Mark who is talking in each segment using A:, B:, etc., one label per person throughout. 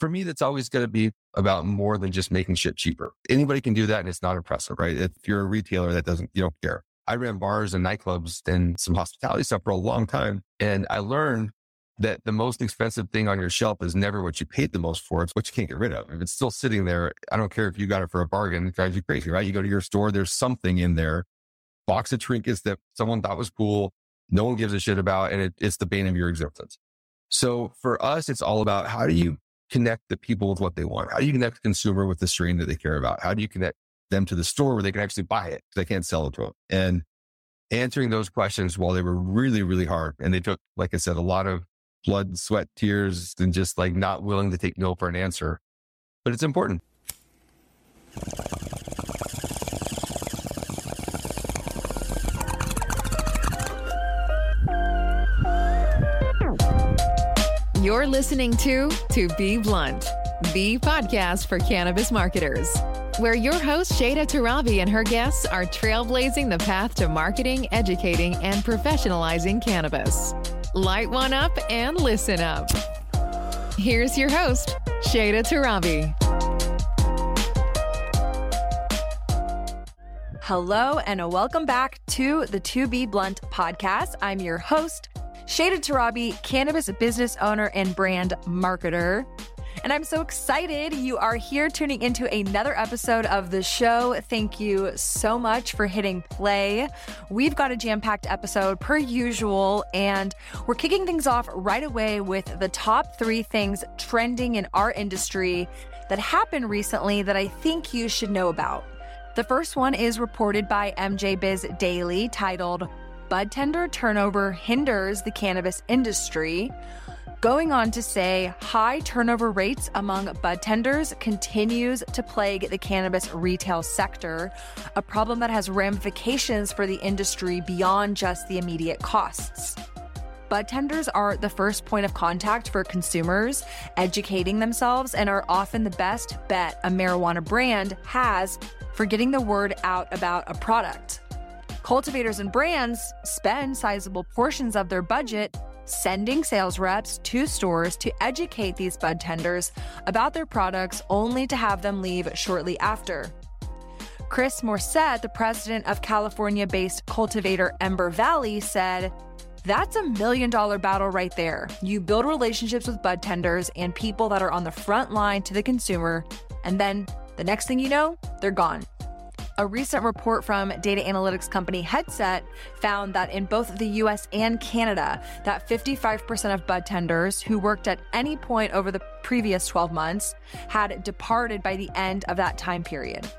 A: for me, that's always going to be about more than just making shit cheaper. Anybody can do that and it's not impressive, right? If you're a retailer that doesn't, you don't care. I ran bars and nightclubs and some hospitality stuff for a long time. And I learned that the most expensive thing on your shelf is never what you paid the most for. It's what you can't get rid of. If it's still sitting there, I don't care if you got it for a bargain, it drives you crazy, right? You go to your store, there's something in there, box of trinkets that someone thought was cool. No one gives a shit about, and it, it's the bane of your existence. So for us, it's all about how do you connect the people with what they want? How do you connect the consumer with the strain that they care about? How do you connect them to the store where they can actually buy it? They can't sell it to them. And answering those questions while they were really, really hard. And they took, like I said, a lot of blood, sweat, tears, and just like not willing to take no for an answer. But it's important.
B: You're listening to To Be Blunt, the podcast for cannabis marketers, where your host Shayda Torabi and her guests are trailblazing the path to marketing, educating, and professionalizing cannabis. Light one up and listen up. Here's your host, Shayda Torabi.
C: Hello, and welcome back to the To Be Blunt podcast. I'm your host, Shayda Torabi, cannabis business owner and brand marketer. And I'm so excited you are here tuning into another episode of the show. Thank you so much for hitting play. We've got a jam packed episode per usual, and we're kicking things off right away with the top three things trending in our industry that happened recently that I think you should know about. The first one is reported by MJ Biz Daily titled bud tender turnover hinders the cannabis industry. Going on to say high turnover rates among bud tenders continues to plague the cannabis retail sector, a problem that has ramifications for the industry beyond just the immediate costs. Bud tenders are the first point of contact for consumers, educating themselves, and are often the best bet a marijuana brand has for getting the word out about a product. Cultivators and brands spend sizable portions of their budget sending sales reps to stores to educate these bud tenders about their products only to have them leave shortly after. Chris Morset, the president of California based cultivator Ember Valley, said, That's a million dollar battle right there. You build relationships with bud tenders and people that are on the front line to the consumer, and then the next thing you know, they're gone. A recent report from data analytics company Headset found that in both the US and Canada, that 55% of bud tenders who worked at any point over the previous 12 months had departed by the end of that time period.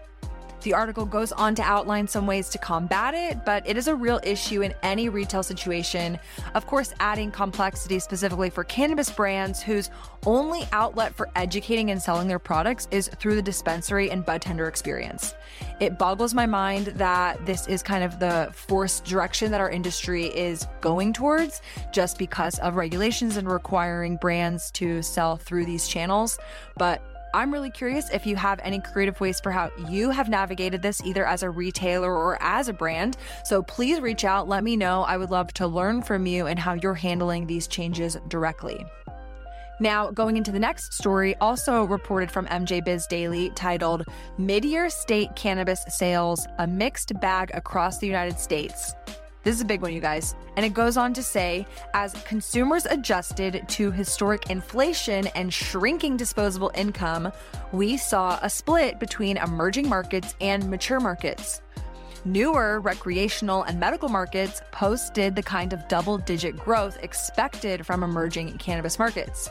C: The article goes on to outline some ways to combat it, but it is a real issue in any retail situation. Of course, adding complexity specifically for cannabis brands whose only outlet for educating and selling their products is through the dispensary and bud tender experience. It boggles my mind that this is kind of the forced direction that our industry is going towards just because of regulations and requiring brands to sell through these channels. But I'm really curious if you have any creative ways for how you have navigated this either as a retailer or as a brand. So please reach out, let me know. I would love to learn from you and how you're handling these changes directly. Now, going into the next story, also reported from MJ Biz Daily, titled Mid Year State Cannabis Sales A Mixed Bag Across the United States. This is a big one, you guys. And it goes on to say as consumers adjusted to historic inflation and shrinking disposable income, we saw a split between emerging markets and mature markets. Newer recreational and medical markets posted the kind of double digit growth expected from emerging cannabis markets.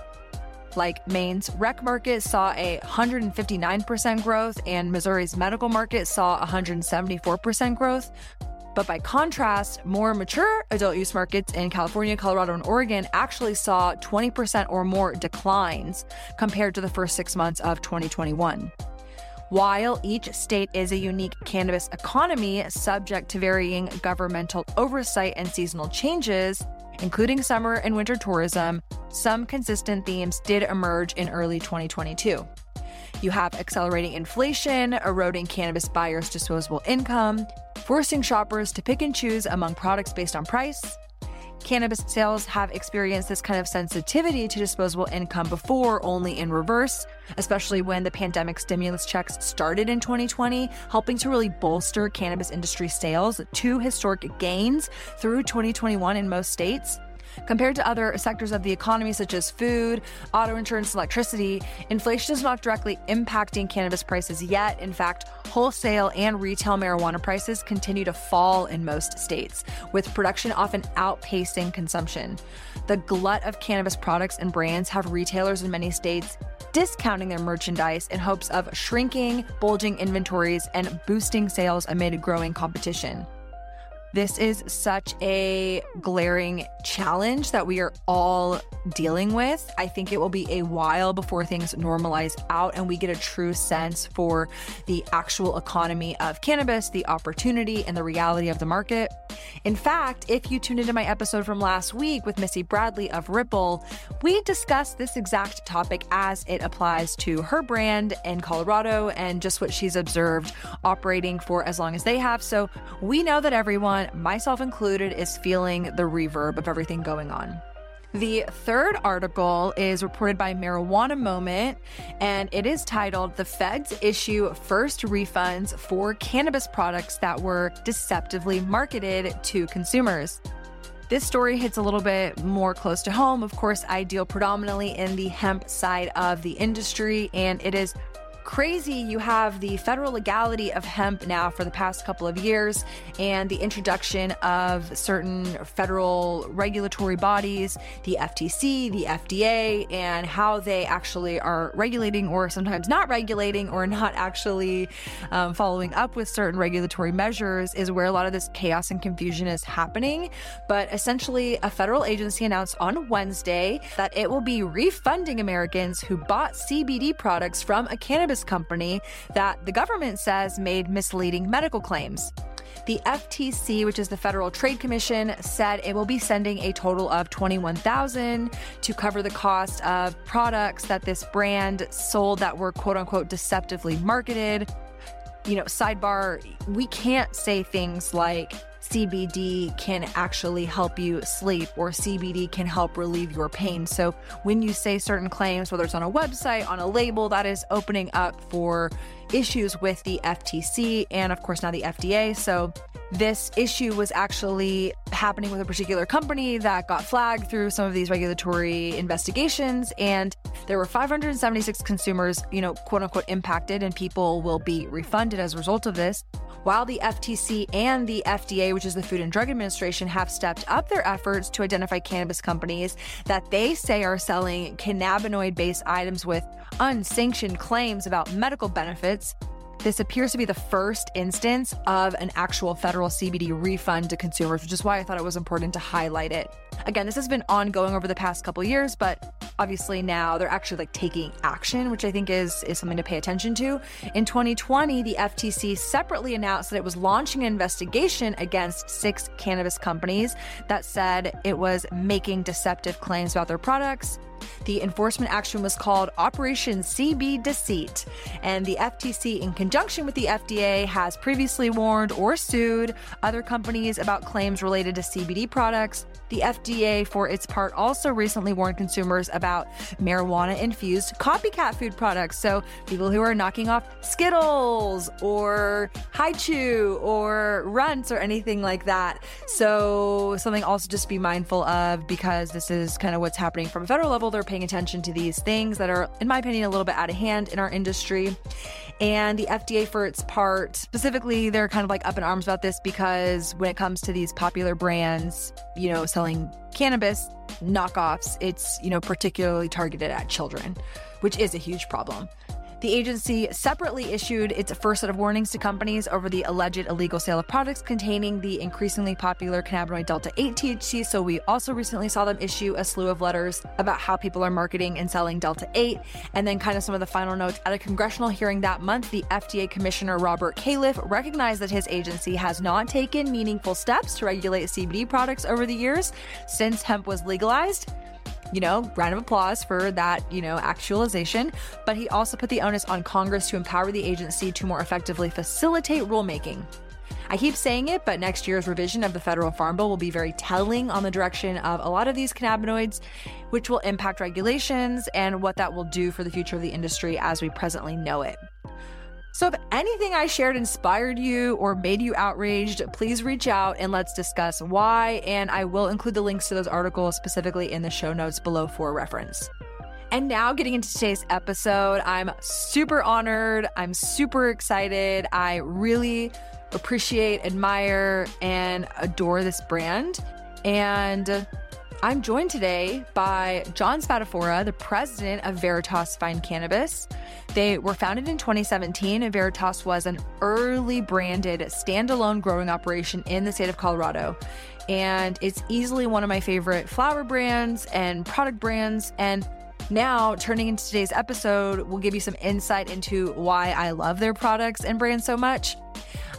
C: Like Maine's rec market saw a 159% growth, and Missouri's medical market saw 174% growth, but by contrast, more mature adult use markets in California, Colorado, and Oregon actually saw 20% or more declines compared to the first six months of 2021. While each state is a unique cannabis economy subject to varying governmental oversight and seasonal changes, including summer and winter tourism, some consistent themes did emerge in early 2022. You have accelerating inflation, eroding cannabis buyers' disposable income, forcing shoppers to pick and choose among products based on price, Cannabis sales have experienced this kind of sensitivity to disposable income before, only in reverse, especially when the pandemic stimulus checks started in 2020, helping to really bolster cannabis industry sales to historic gains through 2021 in most states. Compared to other sectors of the economy, such as food, auto insurance, electricity, inflation is not directly impacting cannabis prices yet. In fact, wholesale and retail marijuana prices continue to fall in most states, with production often outpacing consumption. The glut of cannabis products and brands have retailers in many states discounting their merchandise in hopes of shrinking, bulging inventories and boosting sales amid growing competition. This is such a glaring challenge that we are all dealing with. I think it will be a while before things normalize out and we get a true sense for the actual economy of cannabis, the opportunity, and the reality of the market. In fact, if you tuned into my episode from last week with Missy Bradley of Ripple, we discussed this exact topic as it applies to her brand in Colorado and just what she's observed operating for as long as they have. So we know that everyone, myself included, is feeling the reverb of everything going on. The third article is reported by Marijuana Moment, and it is titled The Feds Issue First Refunds for Cannabis Products That Were Deceptively Marketed to Consumers. This story hits a little bit more close to home. Of course, I deal predominantly in the hemp side of the industry, and it is crazy. You have the federal legality of hemp now for the past couple of years and the introduction of certain federal regulatory bodies, the FTC, the FDA, and how they actually are regulating or sometimes not regulating or not actually um, following up with certain regulatory measures is where a lot of this chaos and confusion is happening. But essentially, a federal agency announced on Wednesday that it will be refunding Americans who bought CBD products from a cannabis company that the government says made misleading medical claims. The FTC, which is the Federal Trade Commission, said it will be sending a total of 21,000 to cover the cost of products that this brand sold that were quote unquote deceptively marketed. You know, sidebar, we can't say things like CBD can actually help you sleep or CBD can help relieve your pain. So when you say certain claims, whether it's on a website, on a label, that is opening up for issues with the FTC and, of course, now the FDA. So this issue was actually happening with a particular company that got flagged through some of these regulatory investigations. And there were 576 consumers, you know, quote unquote, impacted, and people will be refunded as a result of this while the FTC and the FDA, which is the Food and Drug Administration, have stepped up their efforts to identify cannabis companies that they say are selling cannabinoid based items with unsanctioned claims about medical benefits, this appears to be the first instance of an actual federal CBD refund to consumers, which is why I thought it was important to highlight it. Again, this has been ongoing over the past couple years, but obviously now they're actually like taking action, which I think is is something to pay attention to. In 2020, the FTC separately announced that it was launching an investigation against six cannabis companies that said it was making deceptive claims about their products the enforcement action was called Operation CBDeceit, and the FTC, in conjunction with the FDA, has previously warned or sued other companies about claims related to CBD products. The FDA, for its part, also recently warned consumers about marijuana infused copycat food products. So, people who are knocking off Skittles or Hi-Chew or Runts or anything like that. So, something also just be mindful of because this is kind of what's happening from a federal level they're paying attention to these things that are, in my opinion, a little bit out of hand in our industry. And the FDA, for its part, specifically, they're kind of like up in arms about this because when it comes to these popular brands, you know, selling cannabis knockoffs, it's, you know, particularly targeted at children, which is a huge problem. The agency separately issued its first set of warnings to companies over the alleged illegal sale of products containing the increasingly popular cannabinoid Delta 8 THC. So we also recently saw them issue a slew of letters about how people are marketing and selling Delta 8. And then, kind of some of the final notes at a congressional hearing that month, the FDA Commissioner Robert Califf recognized that his agency has not taken meaningful steps to regulate CBD products over the years since hemp was legalized you know, round of applause for that, you know, actualization. But he also put the onus on Congress to empower the agency to more effectively facilitate rulemaking. I keep saying it, but next year's revision of the federal farm bill will be very telling on the direction of a lot of these cannabinoids, which will impact regulations and what that will do for the future of the industry as we presently know it. So, if anything I shared inspired you or made you outraged, please reach out and let's discuss why. And I will include the links to those articles specifically in the show notes below for reference. And now, getting into today's episode, I'm super honored. I'm super excited. I really appreciate, admire, and adore this brand. And I'm joined today by Jon Spadafora, the president of Veritas Fine Cannabis. They were founded in 2017, and Veritas was an early branded standalone growing operation in the state of Colorado. And it's easily one of my favorite flower brands and product brands. And now, turning into today's episode, we'll give you some insight into why I love their products and brands so much.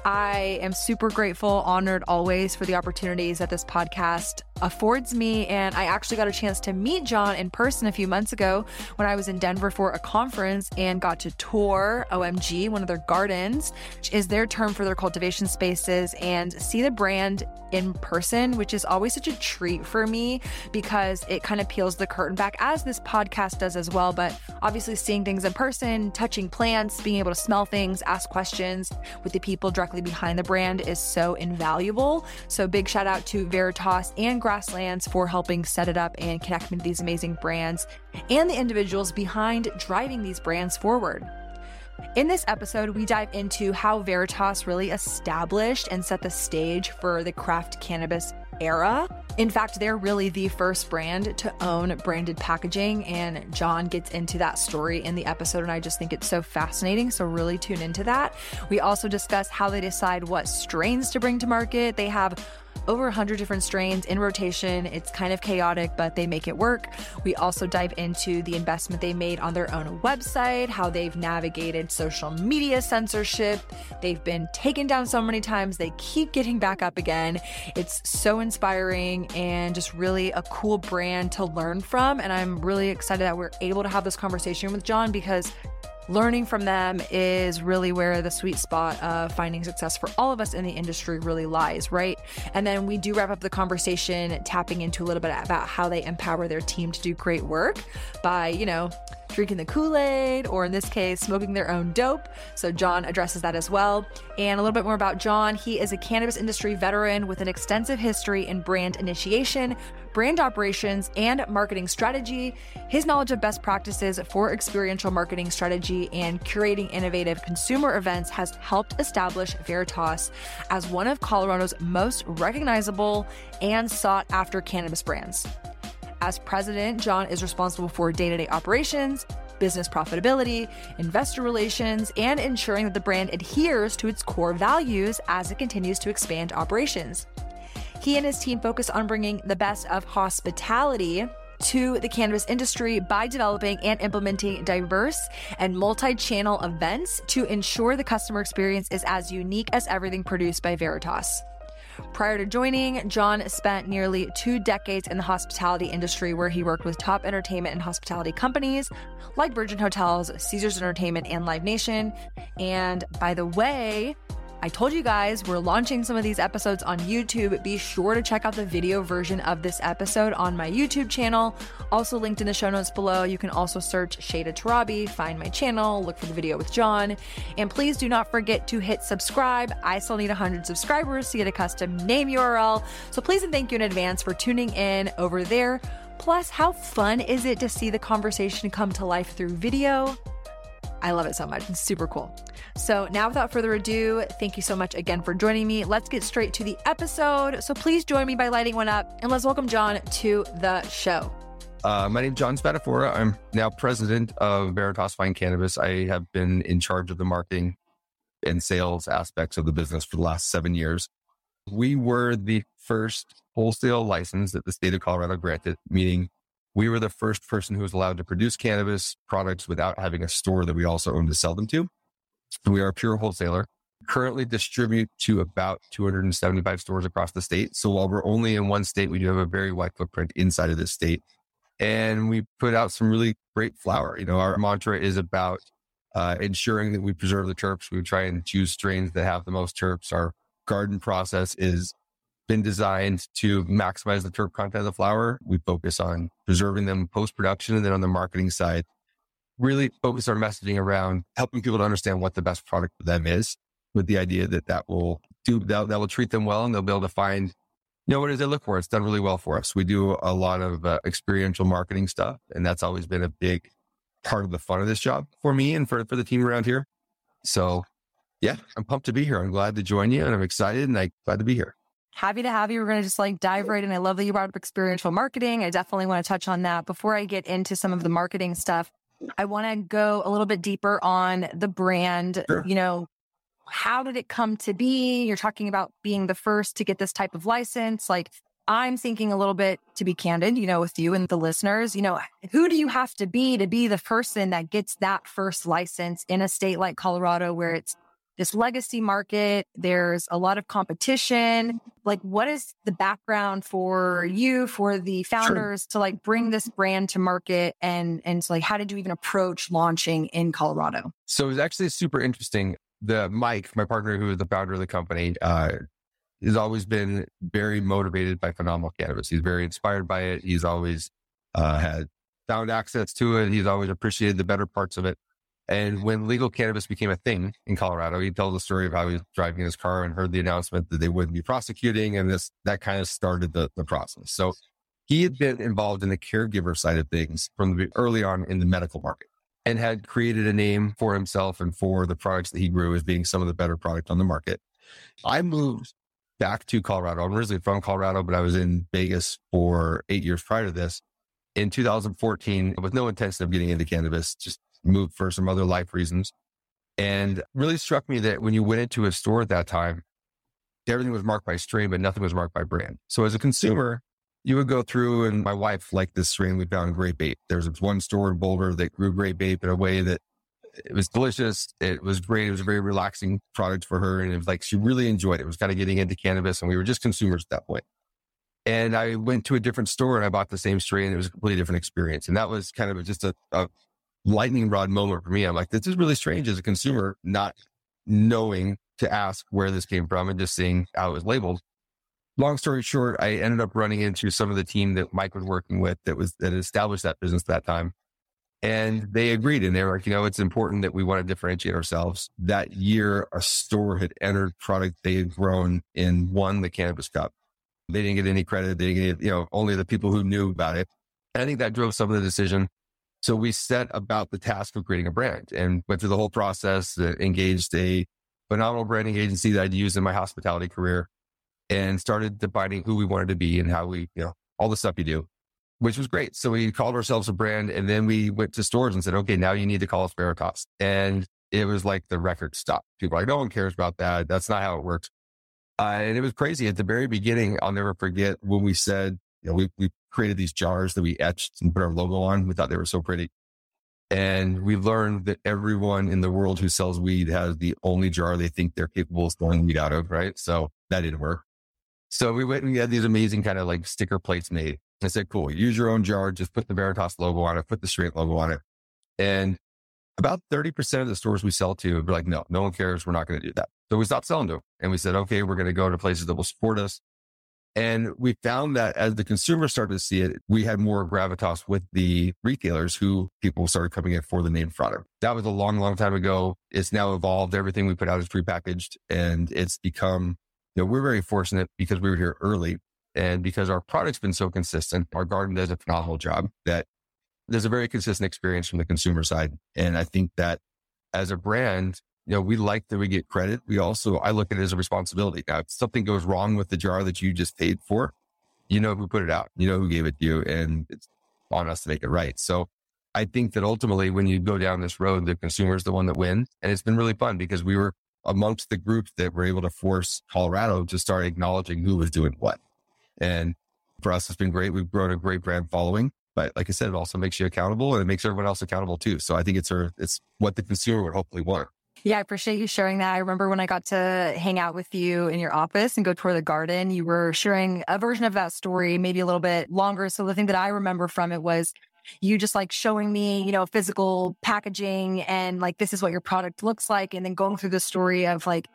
C: I am super grateful, honored always for the opportunities that this podcast affords me. And I actually got a chance to meet Jon in person a few months ago when I was in Denver for a conference and got to tour OMG, one of their gardens, which is their term for their cultivation spaces, and see the brand in person, which is always such a treat for me because it kind of peels the curtain back, as this podcast does as well. But obviously, seeing things in person, touching plants, being able to smell things, ask questions with the people directly behind the brand is so invaluable. So, big shout out to Veritas and Grasslands for helping set it up and connect me to these amazing brands and the individuals behind driving these brands forward. In this episode, we dive into how Veritas really established and set the stage for the craft cannabis era. In fact, they're really the first brand to own branded packaging, and Jon gets into that story in the episode, and I just think it's so fascinating. So, really tune into that. We also discuss how they decide what strains to bring to market. They have over 100 different strains in rotation. It's kind of chaotic, but they make it work. We also dive into the investment they made on their own website, how they've navigated social media censorship. They've been taken down so many times, they keep getting back up again. It's so inspiring and just really a cool brand to learn from. And I'm really excited that we're able to have this conversation with Jon because learning from them is really where the sweet spot of finding success for all of us in the industry really lies, right? And then we do wrap up the conversation tapping into a little bit about how they empower their team to do great work by, you know, drinking the Kool Aid, or in this case, smoking their own dope. So, Jon addresses that as well. And a little bit more about Jon. He is a cannabis industry veteran with an extensive history in brand initiation, brand operations, and marketing strategy. His knowledge of best practices for experiential marketing strategy and curating innovative consumer events has helped establish Veritas as one of Colorado's most recognizable and sought after cannabis brands. As president, Jon is responsible for day to day operations, business profitability, investor relations, and ensuring that the brand adheres to its core values as it continues to expand operations. He and his team focus on bringing the best of hospitality to the cannabis industry by developing and implementing diverse and multi channel events to ensure the customer experience is as unique as everything produced by Veritas. Prior to joining, Jon spent nearly two decades in the hospitality industry where he worked with top entertainment and hospitality companies like Virgin Hotels, Caesars Entertainment, and Live Nation. And by the way, I told you guys we're launching some of these episodes on YouTube. Be sure to check out the video version of this episode on my YouTube channel, also linked in the show notes below. You can also search Shayda Torabi, find my channel, look for the video with Jon. And please do not forget to hit subscribe. I still need 100 subscribers to get a custom name URL. So please and thank you in advance for tuning in over there. Plus, how fun is it to see the conversation come to life through video? I love it so much. It's super cool. So, now without further ado, thank you so much again for joining me. Let's get straight to the episode. So, please join me by lighting one up and let's welcome Jon to the show.
A: Uh, my name is Jon Spadafora. I'm now president of Veritas Fine Cannabis. I have been in charge of the marketing and sales aspects of the business for the last seven years. We were the first wholesale license that the state of Colorado granted, meaning we were the first person who was allowed to produce cannabis products without having a store that we also own to sell them to. We are a pure wholesaler. Currently distribute to about 275 stores across the state. So while we're only in one state, we do have a very wide footprint inside of this state. And we put out some really great flower. You know, our mantra is about uh, ensuring that we preserve the terps. We try and choose strains that have the most terps. Our garden process is been designed to maximize the terp content of the flower. We focus on preserving them post production. And then on the marketing side, really focus our messaging around helping people to understand what the best product for them is with the idea that that will do, that, that will treat them well and they'll be able to find, you know, what it is they look for. It's done really well for us. We do a lot of uh, experiential marketing stuff and that's always been a big part of the fun of this job for me and for, for the team around here. So yeah, I'm pumped to be here. I'm glad to join you and I'm excited and I'm glad to be here.
C: Happy to have you. We're going to just like dive right in. I love that you brought up experiential marketing. I definitely want to touch on that. Before I get into some of the marketing stuff, I want to go a little bit deeper on the brand. Sure. You know, how did it come to be? You're talking about being the first to get this type of license. Like, I'm thinking a little bit to be candid, you know, with you and the listeners, you know, who do you have to be to be the person that gets that first license in a state like Colorado where it's this legacy market? There's a lot of competition. Like, what is the background for you, for the founders sure. to like bring this brand to market? And, and so like, how did you even approach launching in Colorado?
A: So it was actually super interesting. The Mike, my partner, who is the founder of the company, uh, has always been very motivated by phenomenal cannabis. He's very inspired by it. He's always uh, had found access to it. He's always appreciated the better parts of it. And when legal cannabis became a thing in Colorado, he told the story of how he was driving in his car and heard the announcement that they wouldn't be prosecuting. And this, that kind of started the, the process. So he had been involved in the caregiver side of things from the early on in the medical market and had created a name for himself and for the products that he grew as being some of the better product on the market. I moved back to Colorado. I'm originally from Colorado, but I was in Vegas for eight years prior to this. In 2014, with no intention of getting into cannabis, just moved for some other life reasons. And really struck me that when you went into a store at that time, everything was marked by strain, but nothing was marked by brand. So as a consumer, you would go through and my wife liked this strain we found Grape Ape. There's one store in Boulder that grew Grape Ape in a way that it was delicious. It was great. It was a very relaxing product for her. And it was like, she really enjoyed it. It was kind of getting into cannabis and we were just consumers at that point. And I went to a different store and I bought the same strain. It was a completely different experience. And that was kind of just a, a lightning rod moment for me. I'm like, this is really strange as a consumer, not knowing to ask where this came from and just seeing how it was labeled. Long story short, I ended up running into some of the team that Mike was working with that was that established that business at that time. And they agreed and they were like, you know, it's important that we want to differentiate ourselves. That year, a store had entered product they had grown and won the cannabis cup. They didn't get any credit. They didn't get, you know, only the people who knew about it. And I think that drove some of the decision. So we set about the task of creating a brand and went through the whole process, uh, engaged a phenomenal branding agency that I'd used in my hospitality career and started defining who we wanted to be and how we, you know, all the stuff you do which was great. So we called ourselves a brand and then we went to stores and said, okay, now you need to call us Veritas. And it was like the record stopped. People like, no one cares about that. That's not how it works. Uh, and it was crazy at the very beginning. I'll never forget when we said, you know, we, we created these jars that we etched and put our logo on. We thought they were so pretty. And we learned that everyone in the world who sells weed has the only jar they think they're capable of selling weed out of. Right. So that didn't work. So we went and we had these amazing kind of like sticker plates made. I said, cool, use your own jar, just put the Veritas logo on it, put the straight logo on it. And about 30% of the stores we sell to are like, no, no one cares. We're not going to do that. So we stopped selling to them and we said, okay, we're going to go to places that will support us. And we found that as the consumer started to see it, we had more gravitas with the retailers who people started coming in for the name product. That was a long, long time ago. It's now evolved. Everything we put out is prepackaged and it's become, you know, we're very fortunate because we were here early and because our product's been so consistent, our garden does a phenomenal job that there's a very consistent experience from the consumer side. And I think that as a brand, you know, we like that we get credit. We also, I look at it as a responsibility. Now, if something goes wrong with the jar that you just paid for, you know who put it out, you know who gave it to you, and it's on us to make it right. So I think that ultimately when you go down this road, the consumer is the one that wins. And it's been really fun because we were amongst the groups that were able to force Colorado to start acknowledging who was doing what. And for us, it's been great. We've grown a great brand following. But like I said, it also makes you accountable and it makes everyone else accountable too. So I think it's a, it's what the consumer would hopefully want.
C: Yeah, I appreciate you sharing that. I remember when I got to hang out with you in your office and go tour the garden, you were sharing a version of that story, maybe a little bit longer. So the thing that I remember from it was you just like showing me, you know, physical packaging and like, this is what your product looks like. And then going through the story of like,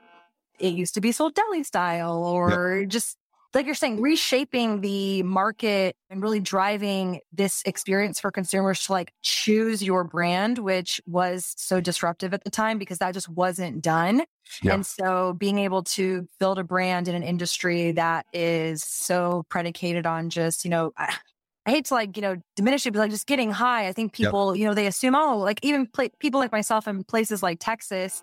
C: it used to be sold deli style or yep. just like you're saying, reshaping the market and really driving this experience for consumers to like choose your brand, which was so disruptive at the time because that just wasn't done. Yeah. And so being able to build a brand in an industry that is so predicated on just, you know, I, I hate to like, you know, diminish it, but like just getting high. I think people, yep. you know, they assume, oh, like even pl- people like myself in places like Texas,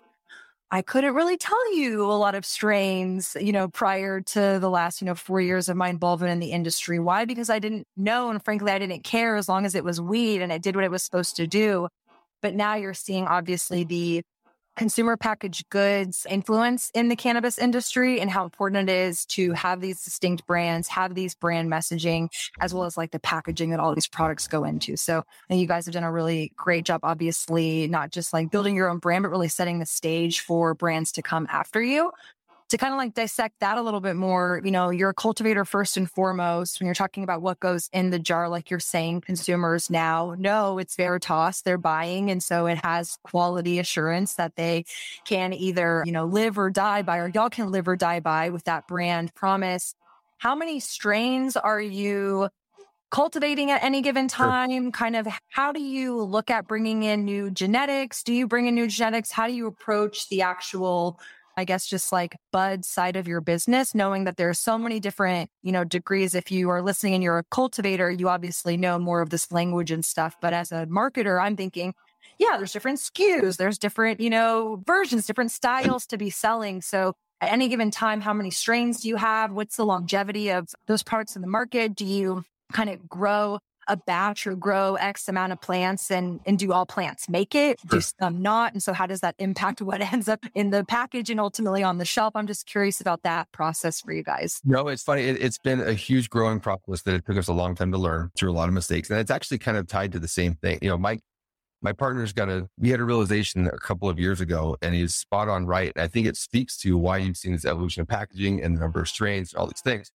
C: I couldn't really tell you a lot of strains, you know, prior to the last, you know, four years of my involvement in the industry. Why? Because I didn't know. And frankly, I didn't care as long as it was weed and it did what it was supposed to do. But now you're seeing obviously the consumer packaged goods influence in the cannabis industry and how important it is to have these distinct brands, have these brand messaging, as well as like the packaging that all these products go into. So think you guys have done a really great job, obviously, not just like building your own brand, but really setting the stage for brands to come after you to kind of like dissect that a little bit more, you know, you're a cultivator first and foremost when you're talking about what goes in the jar, like you're saying, consumers now know it's Veritas, they're buying. And so it has quality assurance that they can either, you know, live or die by, or y'all can live or die by with that brand promise. How many strains are you cultivating at any given time? Sure. Kind of how do you look at bringing in new genetics? Do you bring in new genetics? How do you approach the actual I guess just like bud side of your business, knowing that there are so many different, you know, degrees. If you are listening and you're a cultivator, you obviously know more of this language and stuff. But as a marketer, I'm thinking, yeah, there's different SKUs, there's different, you know, versions, different styles to be selling. So at any given time, how many strains do you have? What's the longevity of those products in the market? Do you kind of grow a batch or grow X amount of plants and, and do all plants make it? Sure. Do some not? And so how does that impact what ends up in the package and ultimately on the shelf? I'm just curious about that process for you guys.
A: No, it's funny. It, has been a huge growing process that it took us a long time to learn through a lot of mistakes. And it's actually kind of tied to the same thing. You know, Mike, my partner's got a, we had a realization a couple of years ago and he's spot on right. And I think it speaks to why you've seen this evolution of packaging and the number of strains, all these things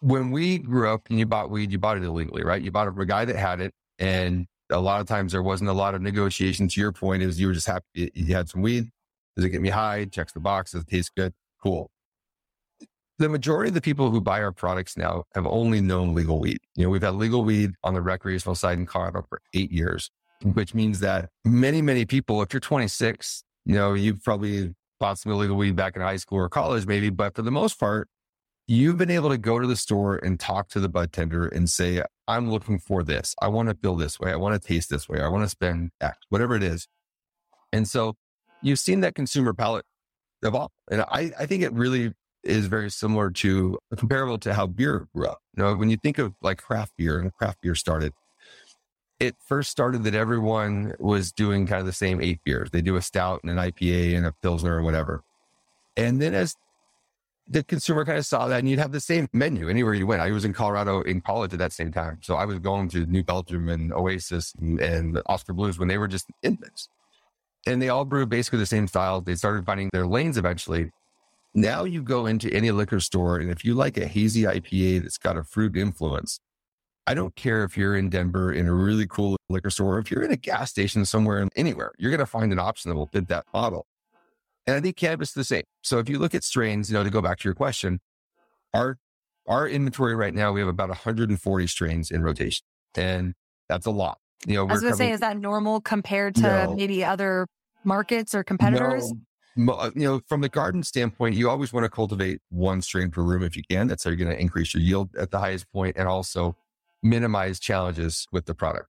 A: when we grew up and you bought weed, you bought it illegally, right? You bought it from a guy that had it. And a lot of times there wasn't a lot of negotiation. To your point, is you were just happy you had some weed. Does it get me high? Checks the box. Does it taste good? Cool. The majority of the people who buy our products now have only known legal weed. You know, we've had legal weed on the recreational side in Colorado for eight years, which means that many, many people, if you're 26, you know, you've probably bought some illegal weed back in high school or college, maybe, but for the most part, you've been able to go to the store and talk to the bud tender and say, I'm looking for this. I want to feel this way. I want to taste this way. I want to spend X, whatever it is. And so you've seen that consumer palate evolve. And I, I think it really is very similar to comparable to how beer grew up. You know, when you think of like craft beer and craft beer started, it first started that everyone was doing kind of the same eight beers. They do a stout and an IPA and a pilsner or whatever. And then as the consumer kind of saw that and you'd have the same menu anywhere you went. I was in Colorado in college at that same time. So I was going to New Belgium and Oasis and, and Oskar Blues when they were just infants. And they all brew basically the same style. They started finding their lanes eventually. Now you go into any liquor store, and if you like a hazy IPA that's got a fruit influence, I don't care if you're in Denver in a really cool liquor store, or if you're in a gas station somewhere, anywhere, you're going to find an option that will fit that bottle. And I think cannabis is the same. So if you look at strains, you know, to go back to your question, our our inventory right now, we have about 140 strains in rotation. And that's a lot. You know,
C: I was going to say, is that normal compared to no, maybe other markets or competitors?
A: No. Uh, you know, from the garden standpoint, you always want to cultivate one strain per room if you can. That's how you're going to increase your yield at the highest point and also minimize challenges with the product.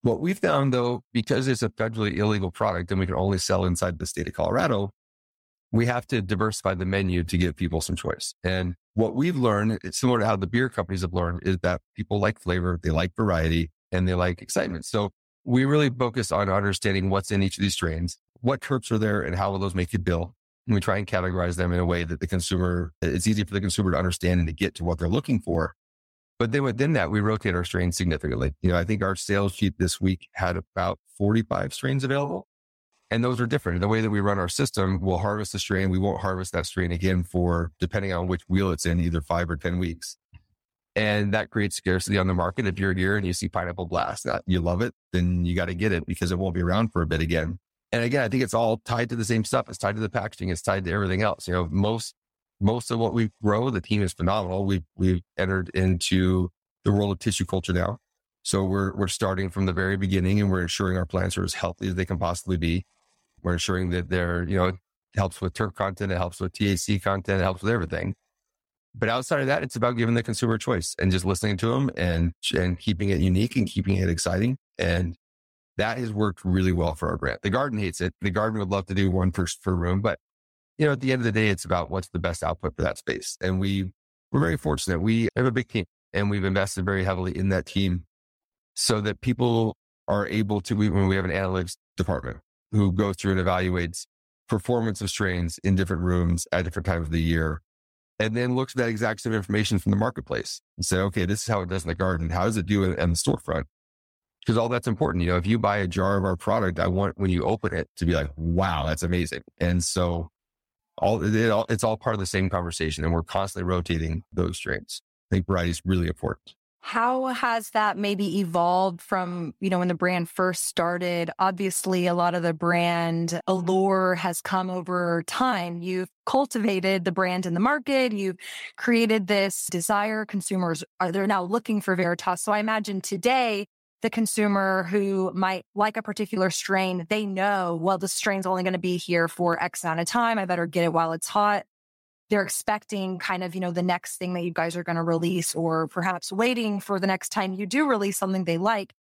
A: What we found though, because it's a federally illegal product and we can only sell inside the state of Colorado, we have to diversify the menu to give people some choice. And what we've learned, it's similar to how the beer companies have learned, is that people like flavor, they like variety, and they like excitement. So we really focus on understanding what's in each of these strains, what terps are there, and how will those make you bill. And we try and categorize them in a way that the consumer, it's easy for the consumer to understand and to get to what they're looking for. But then within that, we rotate our strains significantly. You know, I think our sales sheet this week had about 45 strains available. And those are different. The way that we run our system, we'll harvest the strain. We won't harvest that strain again for, depending on which wheel it's in, either five or 10 weeks. And that creates scarcity on the market. If you're here and you see pineapple blast, that you love it, then you got to get it because it won't be around for a bit again. And again, I think it's all tied to the same stuff. It's tied to the packaging. It's tied to everything else. You know, most, most of what we grow, the team is phenomenal. We've, we've entered into the world of tissue culture now. So we're, we're starting from the very beginning and we're ensuring our plants are as healthy as they can possibly be. We're ensuring that they're, you know, it helps with terp content. It helps with THC content. It helps with everything. But outside of that, it's about giving the consumer choice and just listening to them and, and keeping it unique and keeping it exciting. And that has worked really well for our brand. The garden hates it. The garden would love to do one for per room, but you know, at the end of the day, it's about what's the best output for that space. And we, we're very fortunate. We have a big team and we've invested very heavily in that team so that people are able to, we, when we have an analytics department who goes through and evaluates performance of strains in different rooms at different times of the year and then looks at that exact same information from the marketplace and say, okay, this is how it does in the garden. How does it do in, in the storefront? Because all that's important. You know, if you buy a jar of our product, I want when you open it to be like, wow, that's amazing. And so all, it, all it's all part of the same conversation and we're constantly rotating those strains. I think variety is really important.
C: How has that maybe evolved from, you know, when the brand first started? Obviously, a lot of the brand allure has come over time. You've cultivated the brand in the market. You've created this desire. Consumers are, they're now looking for Veritas. So I imagine today, the consumer who might like a particular strain, they know, well, the strain's only going to be here for X amount of time. I better get it while it's hot they're expecting kind of, you know, the next thing that you guys are going to release or perhaps waiting for the next time you do release something they like.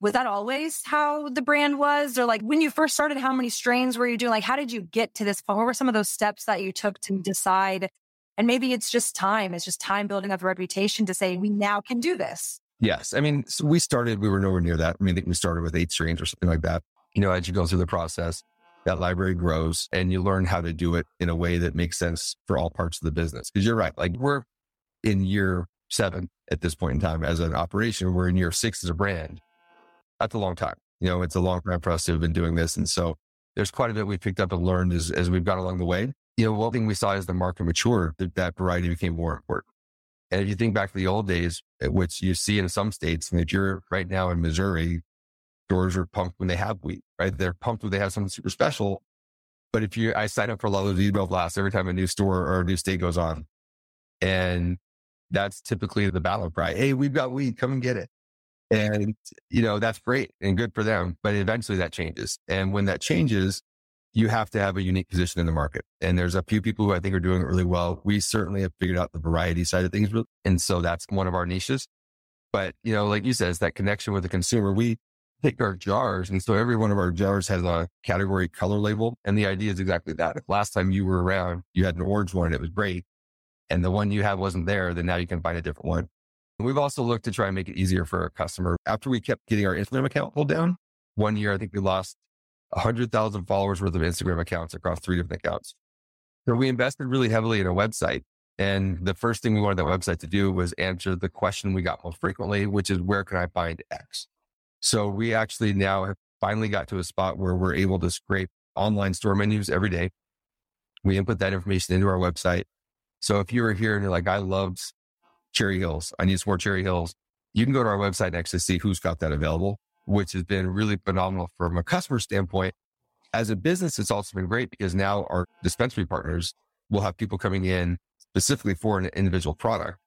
C: Was that always how the brand was? Or like when you first started, how many strains were you doing? Like, how did you get to this point? What were some of those steps that you took to decide? And maybe it's just time. It's just time building up a reputation to say, we now can do this.
A: Yes. I mean, so we started, we were nowhere near that. I mean, we started with eight strains or something like that. You know, as you go through the process, that library grows and you learn how to do it in a way that makes sense for all parts of the business. Cause you're right. Like we're in year seven at this point in time as an operation. We're in year six as a brand. That's a long time. You know, it's a long time for us to have been doing this. And so there's quite a bit we picked up and learned as, as we've gone along the way. You know, one thing we saw as the market matured, that, that variety became more important. And if you think back to the old days, which you see in some states, and if you're right now in Missouri, stores are pumped when they have wheat, right? They're pumped when they have something super special. But if you, I sign up for a lot of email blasts every time a new store or a new state goes on. And that's typically the battle cry. Hey, we've got wheat. Come and get it. And, you know, that's great and good for them. But eventually that changes. And when that changes, you have to have a unique position in the market. And there's a few people who I think are doing it really well. We certainly have figured out the variety side of things. And so that's one of our niches. But, you know, like you said, it's that connection with the consumer. We, take our jars. And so every one of our jars has a category color label. And the idea is exactly that. If last time you were around, you had an orange one and it was great. And the one you had wasn't there, then now you can find a different one. And we've also looked to try and make it easier for our customer. After we kept getting our Instagram account pulled down, one year, I think we lost 100,000 followers worth of Instagram accounts across three different accounts. So we invested really heavily in a website. And the first thing we wanted that website to do was answer the question we got most frequently, which is where can I find X? So we actually now have finally got to a spot where we're able to scrape online store menus every day. We input that information into our website. So if you were here and you're like, I loved Cherry Hills, I need some more Cherry Hills, you can go to our website next to see who's got that available, which has been really phenomenal from a customer standpoint. As a business, it's also been great because now our dispensary partners will have people coming in specifically for an individual product,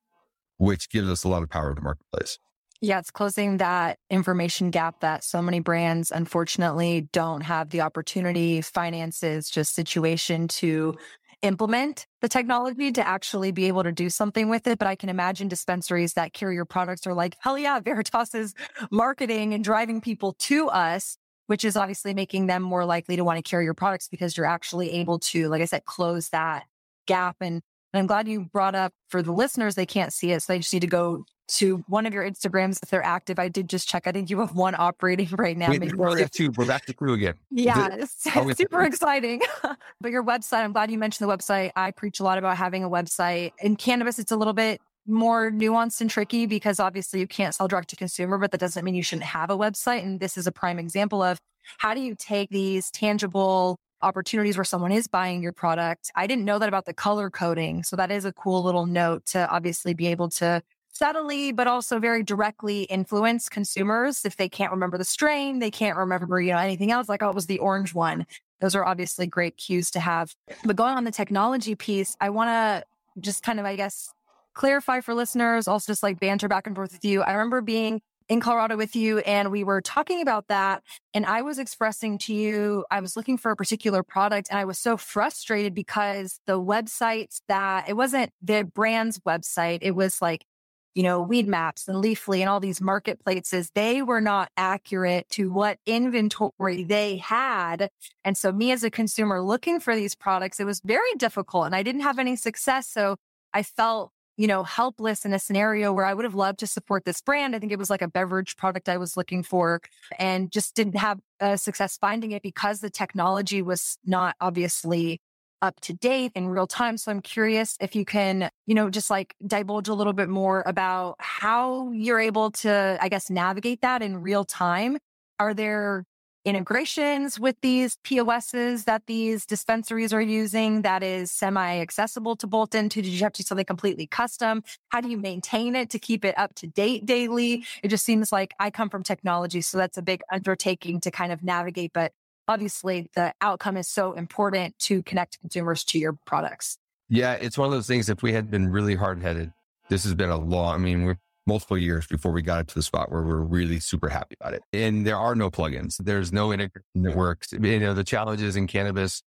A: which gives us a lot of power in the marketplace.
C: Yeah, it's closing that information gap that so many brands unfortunately don't have the opportunity, finances, just situation to implement the technology to actually be able to do something with it. But I can imagine dispensaries that carry your products are like, hell yeah, Veritas is marketing and driving people to us, which is obviously making them more likely to want to carry your products because you're actually able to, like I said, close that gap. And, and I'm glad you brought up for the listeners, they can't see it. So they just need to go to one of your Instagrams if they're active. I did just check. I think you have one operating right now.
A: We only have two. We're back to crew again.
C: Yeah, it's oh, super exciting. but your website, I'm glad you mentioned the website. I preach a lot about having a website. In cannabis, it's a little bit more nuanced and tricky because obviously you can't sell direct to consumer, but that doesn't mean you shouldn't have a website. And this is a prime example of how do you take these tangible opportunities where someone is buying your product. I didn't know that about the color coding. So that is a cool little note to obviously be able to subtly, but also very directly influence consumers. If they can't remember the strain, they can't remember, you know, anything else. Like, oh, it was the orange one. Those are obviously great cues to have. But going on the technology piece, I want to just kind of, I guess, clarify for listeners, also just like banter back and forth with you. I remember being in Colorado with you and we were talking about that. And I was expressing to you, I was looking for a particular product and I was so frustrated because the websites that it wasn't the brand's website, it was like, you know, Weedmaps and Leafly and all these marketplaces, they were not accurate to what inventory they had. And so, me as a consumer looking for these products, it was very difficult and I didn't have any success. So, I felt you know, helpless in a scenario where I would have loved to support this brand. I think it was like a beverage product I was looking for and just didn't have a success finding it because the technology was not obviously up to date in real time. So I'm curious if you can, you know, just like divulge a little bit more about how you're able to, I guess, navigate that in real time. Are there integrations with these POSs that these dispensaries are using that is semi accessible to bolt into? Did you have to do something completely custom? How do you maintain it to keep it up to date daily? It just seems like I come from technology. So that's a big undertaking to kind of navigate. But obviously, the outcome is so important to connect consumers to your products.
A: Yeah, it's one of those things. If we had been really hard headed, this has been a long, I mean, we're multiple years before we got it to the spot where we're really super happy about it. And there are no plugins. There's no integration that works. You know, the challenges in cannabis,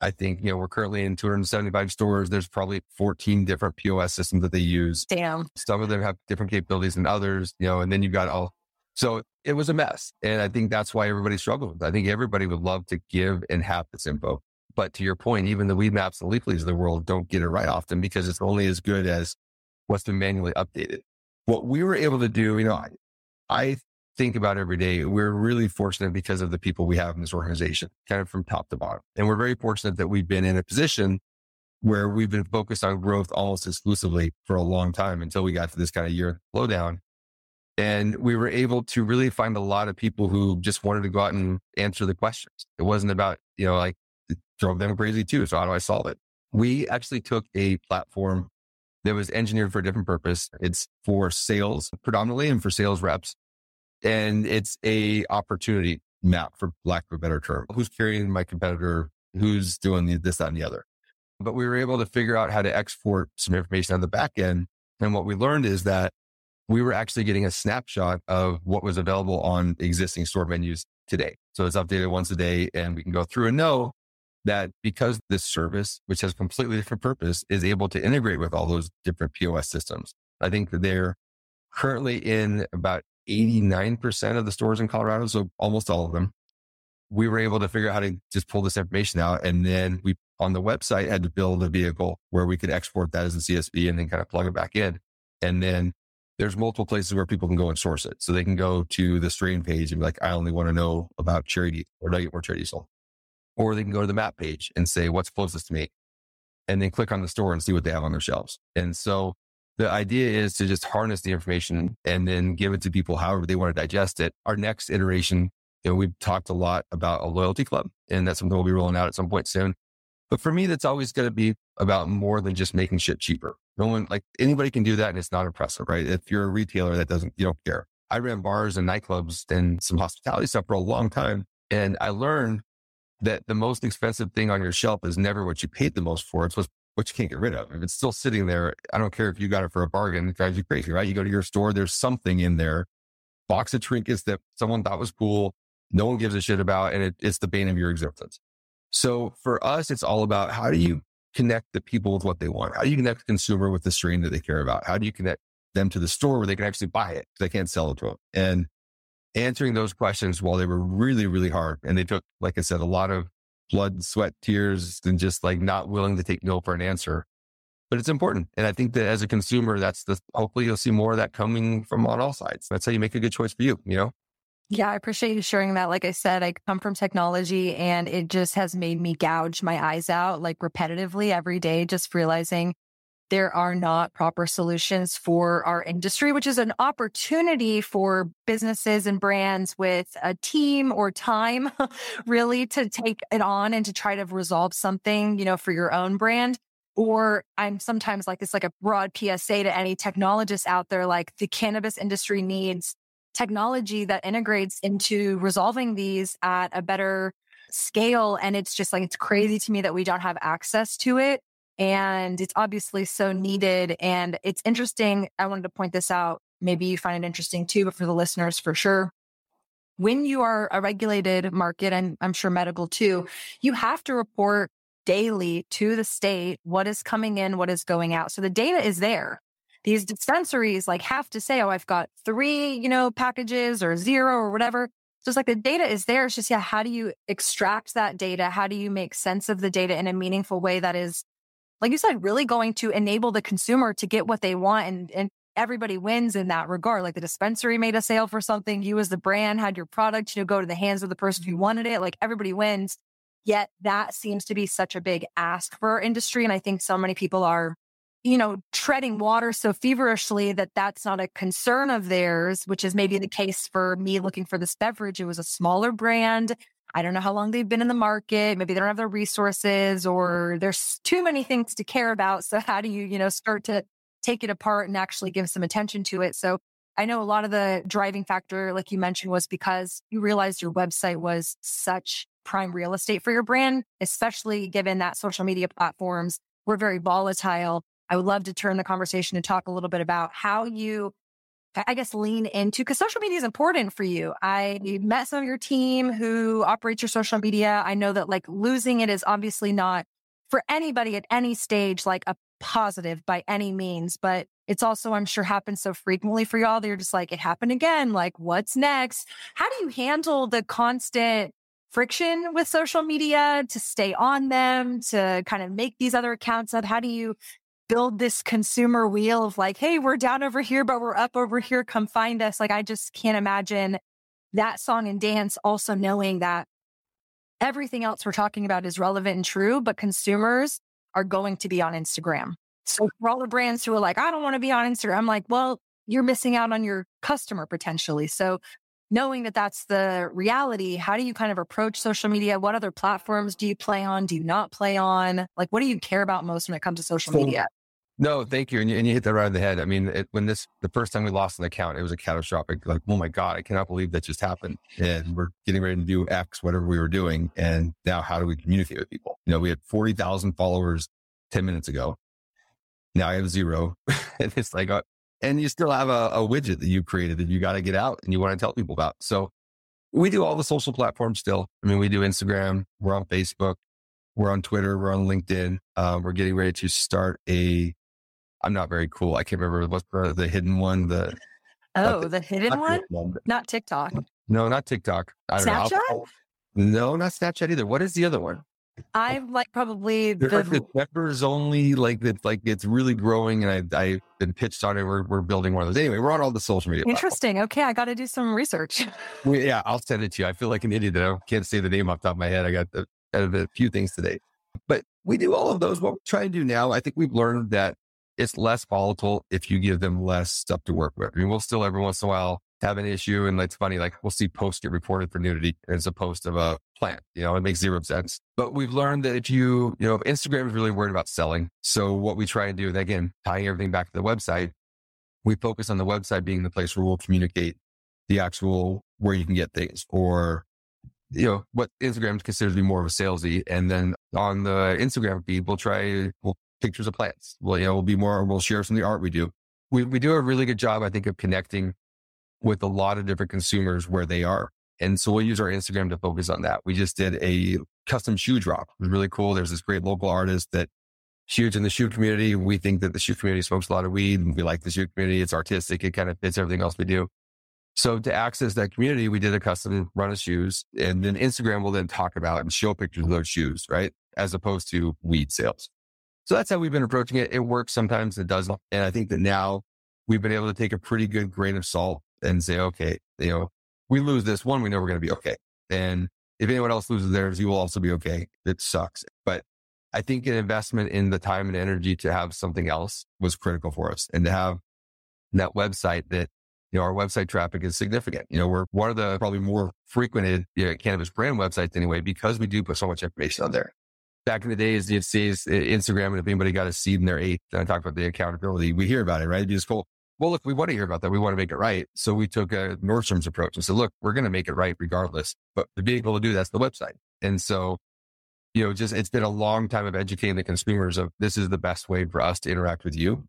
A: I think, you know, we're currently in 275 stores. There's probably 14 different POS systems that they use.
C: Damn.
A: Some of them have different capabilities than others, you know, and then you've got all. So it was a mess. And I think that's why everybody struggled. I think everybody would love to give and have this info. But to your point, even the Weedmaps and Leaflys of the world don't get it right often because it's only as good as what's been manually updated what we were able to do, you know, I, I think about every day. We're really fortunate because of the people we have in this organization, kind of from top to bottom. And we're very fortunate that we've been in a position where we've been focused on growth almost exclusively for a long time until we got to this kind of year slowdown. And we were able to really find a lot of people who just wanted to go out and answer the questions. It wasn't about, you know, like drove them crazy too. So how do I solve it? We actually took a platform that was engineered for a different purpose. It's for sales predominantly and for sales reps. And it's a opportunity map for lack of a better term. Who's carrying my competitor? Who's doing this, that, and the other? But we were able to figure out how to export some information on the back end. And what we learned is that we were actually getting a snapshot of what was available on existing store menus today. So it's updated once a day and we can go through and know that because this service, which has completely different purpose, is able to integrate with all those different POS systems. I think that they're currently in about 89% of the stores in Colorado. So almost all of them. We were able to figure out how to just pull this information out. And then we on the website had to build a vehicle where we could export that as a CSV and then kind of plug it back in. And then there's multiple places where people can go and source it. So they can go to the strain page and be like, I only want to know about cherry diesel or nugget more cherry diesel or they can go to the map page and say, what's closest to me? And then click on the store and see what they have on their shelves. And so the idea is to just harness the information and then give it to people however they want to digest it. Our next iteration, you know, we've talked a lot about a loyalty club and that's something we'll be rolling out at some point soon. But for me, that's always going to be about more than just making shit cheaper. No one, like anybody can do that and it's not impressive, right? If you're a retailer that doesn't, you don't care. I ran bars and nightclubs and some hospitality stuff for a long time. And I learned that the most expensive thing on your shelf is never what you paid the most for. It's what, you can't get rid of. If it's still sitting there, I don't care if you got it for a bargain, it drives you crazy, right? You go to your store, there's something in there, box of trinkets that someone thought was cool. No one gives a shit about, and it, it's the bane of your existence. So for us, it's all about how do you connect the people with what they want? How do you connect the consumer with the strain that they care about? How do you connect them to the store where they can actually buy it? They can't sell it to them. And answering those questions while they were really, really hard. And they took, like I said, a lot of blood, sweat, tears, and just like not willing to take no for an answer. But it's important. And I think that as a consumer, that's the, hopefully you'll see more of that coming from on all sides. That's how you make a good choice for you, you know?
C: Yeah, I appreciate you sharing that. Like I said, I come from technology and it just has made me gouge my eyes out like repetitively every day, just realizing there are not proper solutions for our industry, which is an opportunity for businesses and brands with a team or time really to take it on and to try to resolve something, you know, for your own brand. Or I'm sometimes like, it's like a broad PSA to any technologists out there, like the cannabis industry needs technology that integrates into resolving these at a better scale. And it's just like, it's crazy to me that we don't have access to it. And it's obviously so needed. And it's interesting. I wanted to point this out. Maybe you find it interesting too, but for the listeners, for sure. When you are a regulated market, and I'm sure medical too, you have to report daily to the state what is coming in, what is going out. So the data is there these dispensaries like have to say, oh, I've got three, you know, packages or zero or whatever. So it's like the data is there. It's just, yeah, how do you extract that data? How do you make sense of the data in a meaningful way that is, like you said, really going to enable the consumer to get what they want and, and everybody wins in that regard. Like the dispensary made a sale for something. You as the brand had your product, you know, go to the hands of the person who wanted it. Like everybody wins. Yet that seems to be such a big ask for our industry. And I think so many people are you know, treading water so feverishly that that's not a concern of theirs, which is maybe the case for me looking for this beverage. It was a smaller brand. I don't know how long they've been in the market. Maybe they don't have the resources or there's too many things to care about. So how do you, you know, start to take it apart and actually give some attention to it? So I know a lot of the driving factor, like you mentioned, was because you realized your website was such prime real estate for your brand, especially given that social media platforms were very volatile I would love to turn the conversation and talk a little bit about how you, I guess, lean into because social media is important for you. I mm-hmm. met some of your team who operates your social media. I know that like losing it is obviously not for anybody at any stage like a positive by any means, but it's also, I'm sure, happens so frequently for y'all that you're just like, it happened again. Like, what's next? How do you handle the constant friction with social media to stay on them, to kind of make these other accounts up? How do you build this consumer wheel of like, hey, we're down over here, but we're up over here. Come find us. Like, I just can't imagine that song and dance also knowing that everything else we're talking about is relevant and true, but consumers are going to be on Instagram. So for all the brands who are like, I don't want to be on Instagram, I'm like, well, you're missing out on your customer potentially. So knowing that that's the reality, how do you kind of approach social media? What other platforms do you play on? Do you not play on? Like, what do you care about most when it comes to social media?
A: No, thank you. And you, and you hit that right on the head. I mean, it, when this, the first time we lost an account, it was a catastrophic, like, oh my God, I cannot believe that just happened. And we're getting ready to do X, whatever we were doing. And now how do we communicate with people? You know, we had 40,000 followers 10 minutes ago. Now I have zero. and it's like, uh, and you still have a, a widget that you created that you got to get out and you want to tell people about. So we do all the social platforms still. I mean, we do Instagram, we're on Facebook, we're on Twitter, we're on LinkedIn. Uh, we're getting ready to start a I'm not very cool. I can't remember what's the, the hidden one. The
C: oh, the, the, hidden one, one not TikTok.
A: No, not TikTok. I don't
C: Snapchat?
A: know. no, not Snapchat either. What is the other one?
C: I'm like probably
A: the like members only, like that, like it's really growing, and I I've been pitched on it. We're we're building one of those. Anyway, we're on all the social media.
C: Interesting.
A: Platforms.
C: Okay, I got to do some research.
A: we, yeah, I'll send it to you. I feel like an idiot I can't say the name off the top of my head. I got the, a few things today, but we do all of those. What we're trying to do now, I think we've learned that it's less volatile if you give them less stuff to work with. I mean, we'll still every once in a while have an issue. And it's funny, like we'll see posts get reported for nudity as a post of a plant. You know, it makes zero sense. But we've learned that if you, you know, Instagram is really worried about selling. So what we try and do, again, tying everything back to the website, we focus on the website being the place where we'll communicate the actual where you can get things or you know what Instagram considers to be more of a salesy. And then on the Instagram feed, we'll try we'll pictures of plants. Well, you know, we'll be more, we'll share some of the art we do. We, we do a really good job, I think, of connecting with a lot of different consumers where they are. And so we'll use our Instagram to focus on that. We just did a custom shoe drop. It was really cool. There's this great local artist that huge in the shoe community. We think that the shoe community smokes a lot of weed and we like the shoe community. It's artistic. It kind of fits everything else we do. So to access that community, we did a custom run of shoes and then Instagram will then talk about and show pictures of those shoes, right? As opposed to weed sales. So that's how we've been approaching it. It works sometimes, it doesn't. And I think that now we've been able to take a pretty good grain of salt and say, okay, you know, we lose this one, we know we're going to be okay. And if anyone else loses theirs, you will also be okay. It sucks. But I think an investment in the time and energy to have something else was critical for us and to have that website that, you know, our website traffic is significant. You know, we're one of the probably more frequented you know, cannabis brand websites anyway, because we do put so much information on there. Back in the days, you'd see Instagram, and if anybody got a seed in their eighth, and I talked about the accountability, we hear about it, right? It'd be just cool. Well, look, we want to hear about that. We want to make it right. So we took a Nordstrom's approach and said, look, we're going to make it right regardless. But to be able to do that's the website. And so, you know, just it's been a long time of educating the consumers of this is the best way for us to interact with you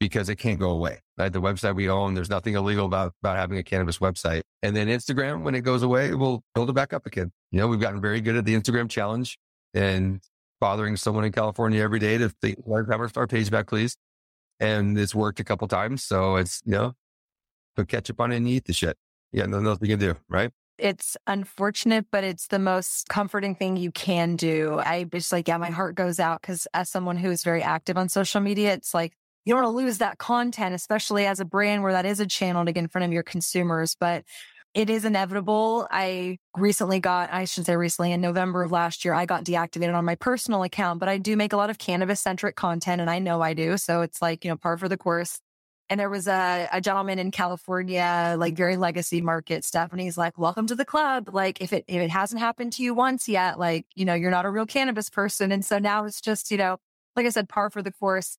A: because it can't go away. Right? The website we own, there's nothing illegal about, about having a cannabis website. And then Instagram, when it goes away, we'll build it back up again. You know, we've gotten very good at the Instagram challenge and bothering someone in California every day to think, have our page back, please and it's worked a couple times. So it's, you know, put ketchup on it and eat the shit. Yeah, nothing else we can do, right?
C: It's unfortunate, but it's the most comforting thing you can do. I just like, yeah, my heart goes out because as someone who is very active on social media, it's like, you don't want to lose that content, especially as a brand where that is a channel to get in front of your consumers. But it is inevitable. I recently got, I should say recently in November of last year, I got deactivated on my personal account, but I do make a lot of cannabis centric content and I know I do. So it's like, you know, par for the course. And there was a, a gentleman in California, like very legacy market stuff. And he's like, welcome to the club. Like if it, if it hasn't happened to you once yet, like, you know, you're not a real cannabis person. And so now it's just, you know, like I said, par for the course.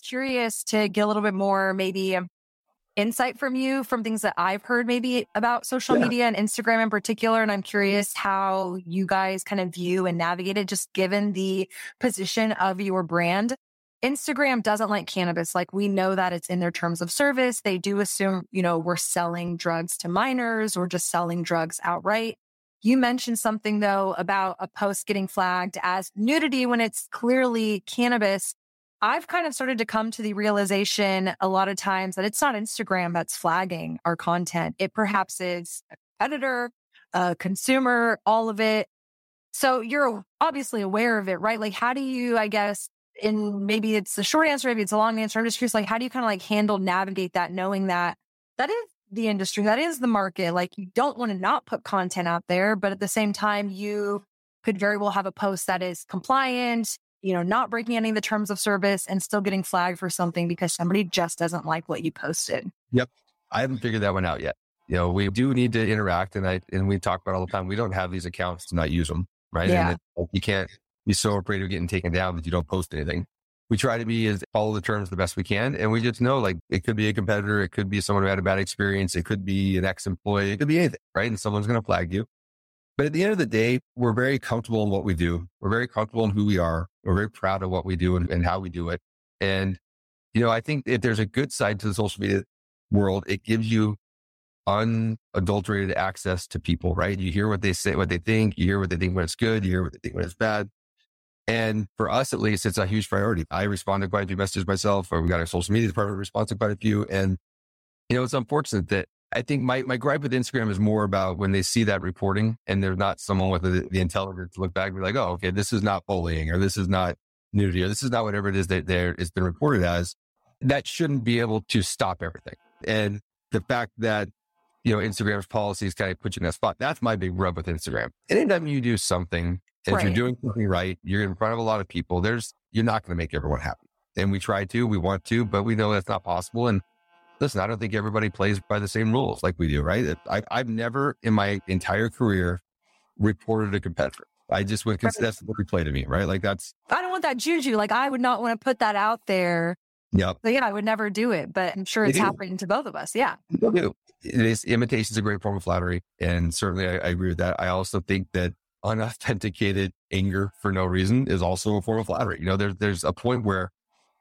C: curious to get a little bit more, maybe um, insight from you from things that I've heard maybe about social yeah. media and Instagram in particular. And I'm curious how you guys kind of view and navigate it, just given the position of your brand. Instagram doesn't like cannabis. Like we know that it's in their terms of service. They do assume, you know, we're selling drugs to minors or just selling drugs outright. You mentioned something though about a post getting flagged as nudity when it's clearly cannabis. I've kind of started to come to the realization a lot of times that it's not Instagram that's flagging our content. It perhaps is a competitor, a consumer, all of it. So you're obviously aware of it, right? Like, how do you, I guess, in maybe it's a short answer, maybe it's a long answer. I'm just curious, like, how do you kind of like handle, navigate that, knowing that that is the industry, that is the market. Like, you don't want to not put content out there, but at the same time, you could very well have a post that is compliant, you know, not breaking any of the terms of service and still getting flagged for something because somebody just doesn't like what you posted.
A: Yep. I haven't figured that one out yet. You know, we do need to interact and I, and we talk about all the time. We don't have these accounts to not use them. Right.
C: Yeah.
A: And it, you can't be so afraid of getting taken down that you don't post anything. We try to be as follow the terms the best we can. And we just know like it could be a competitor. It could be someone who had a bad experience. It could be an ex employee. It could be anything. Right. And someone's going to flag you. But at the end of the day, we're very comfortable in what we do. We're very comfortable in who we are. We're very proud of what we do and, and how we do it. And, you know, I think if there's a good side to the social media world, it gives you unadulterated access to people, right? You hear what they say, what they think. You hear what they think when it's good. You hear what they think when it's bad. And for us, at least, it's a huge priority. I respond to quite a few messages myself, or we got our social media department to quite a few. And, you know, it's unfortunate that I think my, my gripe with Instagram is more about when they see that reporting and there's not someone with the, the intelligence to look back and be like, oh, okay, this is not bullying or this is not nudity or this is not whatever it is that there it's been reported as. That shouldn't be able to stop everything. And the fact that, you know, Instagram's policies kind of put you in that spot, that's my big rub with Instagram. Anytime you do something, right. if you're doing something right, you're in front of a lot of people, there's, you're not going to make everyone happy. And we try to, we want to, but we know that's not possible. And listen, I don't think everybody plays by the same rules like we do, right? I, have never in my entire career reported a competitor. I just would consider that's what we play to me, right? Like that's.
C: I don't want that juju. Like I would not want to put that out there.
A: Yep.
C: So yeah, I would never do it, but I'm sure it's happening to both of us. Yeah.
A: People do. It is imitation is a great form of flattery, and certainly I, I agree with that. I also think that unauthenticated anger for no reason is also a form of flattery. You know, there's there's a point where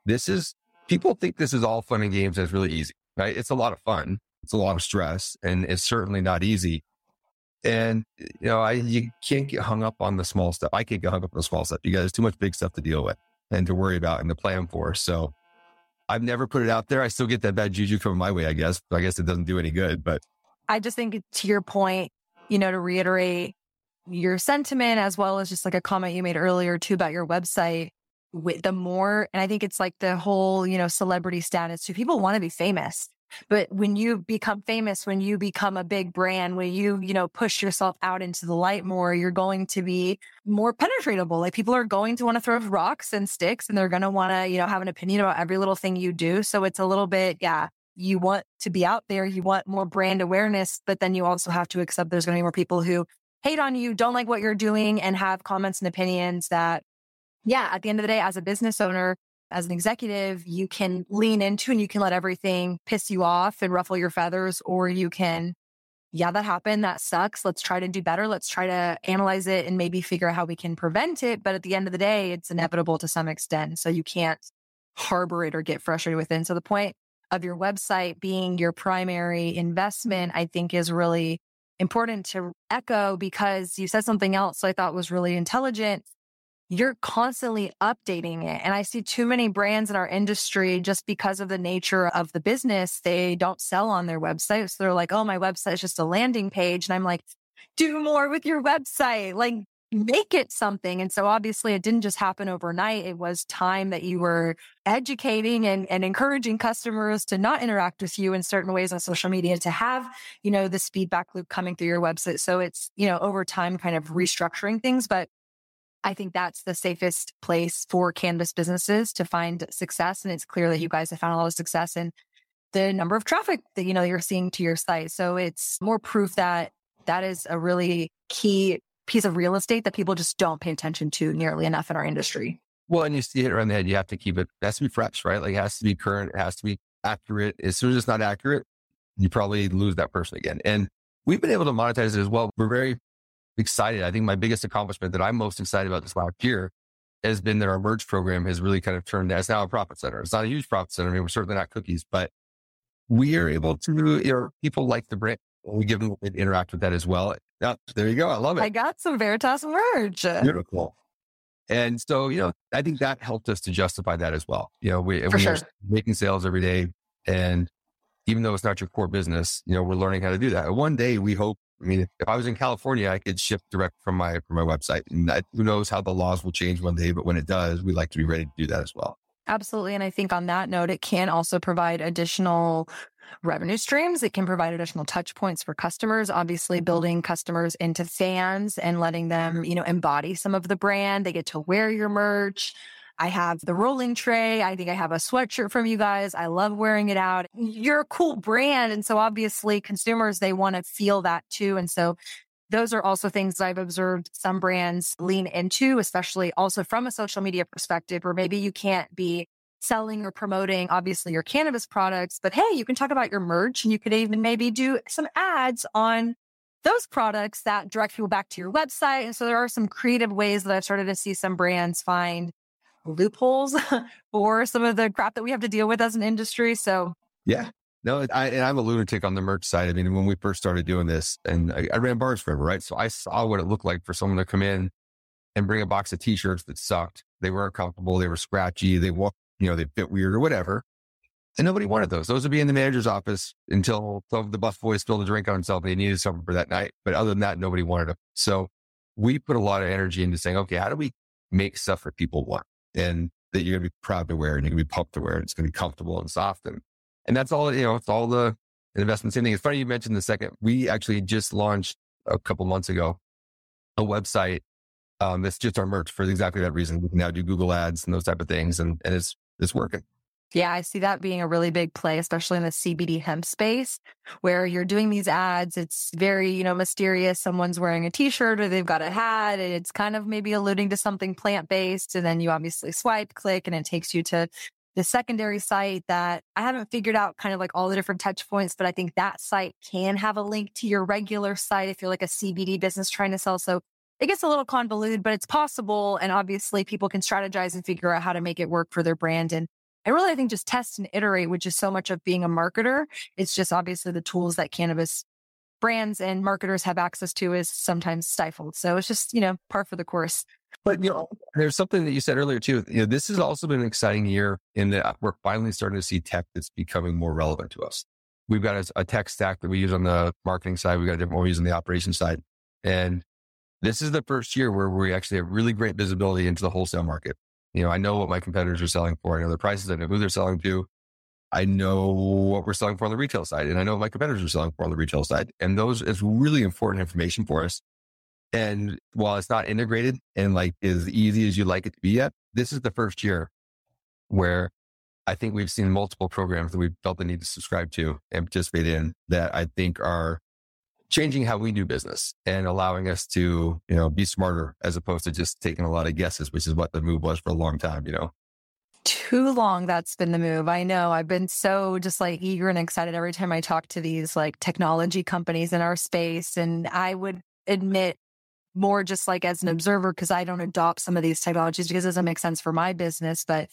A: this is people think this is all fun and games it's really easy right? It's a lot of fun. It's a lot of stress and it's certainly not easy. And, you know, I, you can't get hung up on the small stuff. I can't get hung up on the small stuff. You guys, too much big stuff to deal with and to worry about and to plan for. So I've never put it out there. I still get that bad juju coming my way, I guess. I guess it doesn't do any good, but
C: I just think to your point, you know, to reiterate your sentiment as well as just like a comment you made earlier too about your website with the more and i think it's like the whole you know celebrity status too people want to be famous but when you become famous when you become a big brand when you you know push yourself out into the light more you're going to be more penetratable like people are going to want to throw rocks and sticks and they're going to want to you know have an opinion about every little thing you do so it's a little bit yeah you want to be out there you want more brand awareness but then you also have to accept there's going to be more people who hate on you, don't like what you're doing, and have comments and opinions that, yeah, at the end of the day, as a business owner, as an executive, you can lean into and you can let everything piss you off and ruffle your feathers, or you can, yeah, that happened. That sucks. Let's try to do better. Let's try to analyze it and maybe figure out how we can prevent it. But at the end of the day, it's inevitable to some extent. So you can't harbor it or get frustrated within. So the point of your website being your primary investment, I think is really important to echo because you said something else I thought was really intelligent. You're constantly updating it. And I see too many brands in our industry just because of the nature of the business, they don't sell on their website. So they're like, oh, my website is just a landing page. And I'm like, do more with your website. Like, make it something. And so obviously it didn't just happen overnight. It was time that you were educating and, and encouraging customers to not interact with you in certain ways on social media to have, you know, this feedback loop coming through your website. So it's, you know, over time kind of restructuring things. But I think that's the safest place for cannabis businesses to find success. And it's clear that you guys have found a lot of success in the number of traffic that, you know, you're seeing to your site. So it's more proof that that is a really key piece of real estate that people just don't pay attention to nearly enough in our industry.
A: Well, and you see it around the head, you have to keep it, it has to be fresh, right? Like it has to be current, it has to be accurate. As soon as it's not accurate, you probably lose that person again. And we've been able to monetize it as well. We're very excited. I think my biggest accomplishment that I'm most excited about this last year has been that our merch program has really kind of turned as now a profit center. It's not a huge profit center. I mean, we're certainly not cookies, but we are able to, you know, people like the brand. We give them to interact with that as well. Yeah, there you go. I love it.
C: I got some Veritas merch.
A: Beautiful. And so, you know, I think that helped us to justify that as well. You know, we,
C: For sure.
A: making sales every day. And even though it's not your core business, you know, we're learning how to do that. One day we hope, I mean, if I was in California, I could ship direct from my, from my website and I, who knows how the laws will change one day, but when it does, we like to be ready to do that as well.
C: Absolutely. And I think on that note, it can also provide additional revenue streams. It can provide additional touch points for customers, obviously mm-hmm. building customers into fans and letting them, you know, embody some of the brand. They get to wear your merch. I have the rolling tray. I think I have a sweatshirt from you guys. I love wearing it out. You're a cool brand. And so obviously consumers, they want to feel that too. And so those are also things I've observed some brands lean into, especially also from a social media perspective, where maybe you can't be selling or promoting obviously your cannabis products, but hey, you can talk about your merch and you could even maybe do some ads on those products that direct people back to your website. And so there are some creative ways that I've started to see some brands find loopholes for some of the crap that we have to deal with as an industry. So
A: yeah. No, I, and I'm a lunatic on the merch side. I mean, when we first started doing this, and I, I ran bars forever, right? So I saw what it looked like for someone to come in and bring a box of t-shirts that sucked. They weren't comfortable. They were scratchy. They walked you know, they fit weird or whatever. And nobody wanted those. Those would be in the manager's office until the bus boys spilled a drink on himself. They needed something for that night. But other than that, nobody wanted them. So we put a lot of energy into saying, okay, how do we make stuff that people want and that you're going to be proud to wear and you're going to be pumped to wear and it's going to be comfortable and soft. And, and that's all, you know, it's all the investment. Same thing. It's funny you mentioned the second. We actually just launched a couple months ago a website um, that's just our merch for exactly that reason. We can now do Google ads and those type of things. And, and it's is working.
C: Yeah, I see that being a really big play, especially in the CBD hemp space where you're doing these ads. It's very, you know, mysterious. Someone's wearing a t-shirt or they've got a hat and it's kind of maybe alluding to something plant-based. And then you obviously swipe, click, and it takes you to the secondary site that I haven't figured out kind of like all the different touch points, but I think that site can have a link to your regular site if you're like a CBD business trying to sell. So it gets a little convoluted, but it's possible. And obviously people can strategize and figure out how to make it work for their brand. And I really, I think just test and iterate, which is so much of being a marketer. It's just obviously the tools that cannabis brands and marketers have access to is sometimes stifled. So it's just, you know, par for the course.
A: But you know, there's something that you said earlier too. You know, this has also been an exciting year in that we're finally starting to see tech that's becoming more relevant to us. We've got a, a tech stack that we use on the marketing side. We've got a different one we use on the operations side. And this is the first year where we actually have really great visibility into the wholesale market. You know, I know what my competitors are selling for. I know their prices. I know who they're selling to. I know what we're selling for on the retail side, and I know what my competitors are selling for on the retail side. And those is really important information for us. And while it's not integrated and like as easy as you'd like it to be yet, this is the first year where I think we've seen multiple programs that we've felt the need to subscribe to and participate in that I think are changing how we do business and allowing us to, you know, be smarter as opposed to just taking a lot of guesses, which is what the move was for a long time, you know.
C: Too long that's been the move. I know. I've been so just like eager and excited every time I talk to these like technology companies in our space. And I would admit more just like as an observer, because I don't adopt some of these technologies because it doesn't make sense for my business. But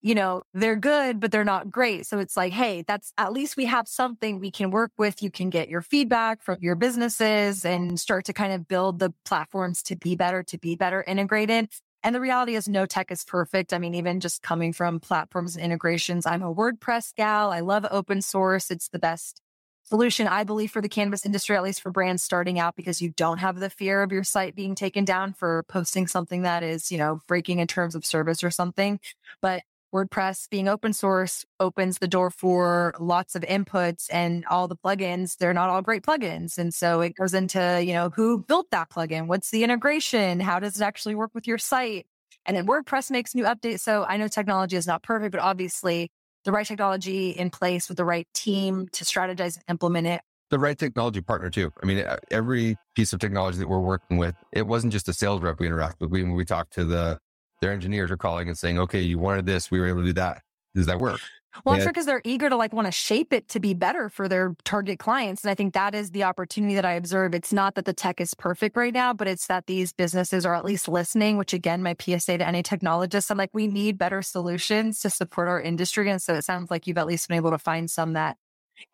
C: you know, they're good, but they're not great. So it's like, hey, that's at least we have something we can work with. You can get your feedback from your businesses and start to kind of build the platforms to be better, to be better integrated. And the reality is no tech is perfect. I mean, even just coming from platforms and integrations, I'm a WordPress gal. I love open source. It's the best solution, I believe, for the cannabis industry, at least for brands starting out, because you don't have the fear of your site being taken down for posting something that is, you know, breaking in terms of service or something. But WordPress being open source opens the door for lots of inputs and all the plugins. They're not all great plugins. And so it goes into, you know, who built that plugin? What's the integration? How does it actually work with your site? And then WordPress makes new updates. So I know technology is not perfect, but obviously the right technology in place with the right team to strategize and implement it.
A: The right technology partner too. I mean, every piece of technology that we're working with, it wasn't just a sales rep we interact with. We, we talked to the their engineers are calling and saying, okay, you wanted this. We were able to do that. Does that work?
C: Well, I'm sure because they're eager to like want to shape it to be better for their target clients. And I think that is the opportunity that I observe. It's not that the tech is perfect right now, but it's that these businesses are at least listening, which again, my PSA to any technologist, I'm like, we need better solutions to support our industry. And so it sounds like you've at least been able to find some that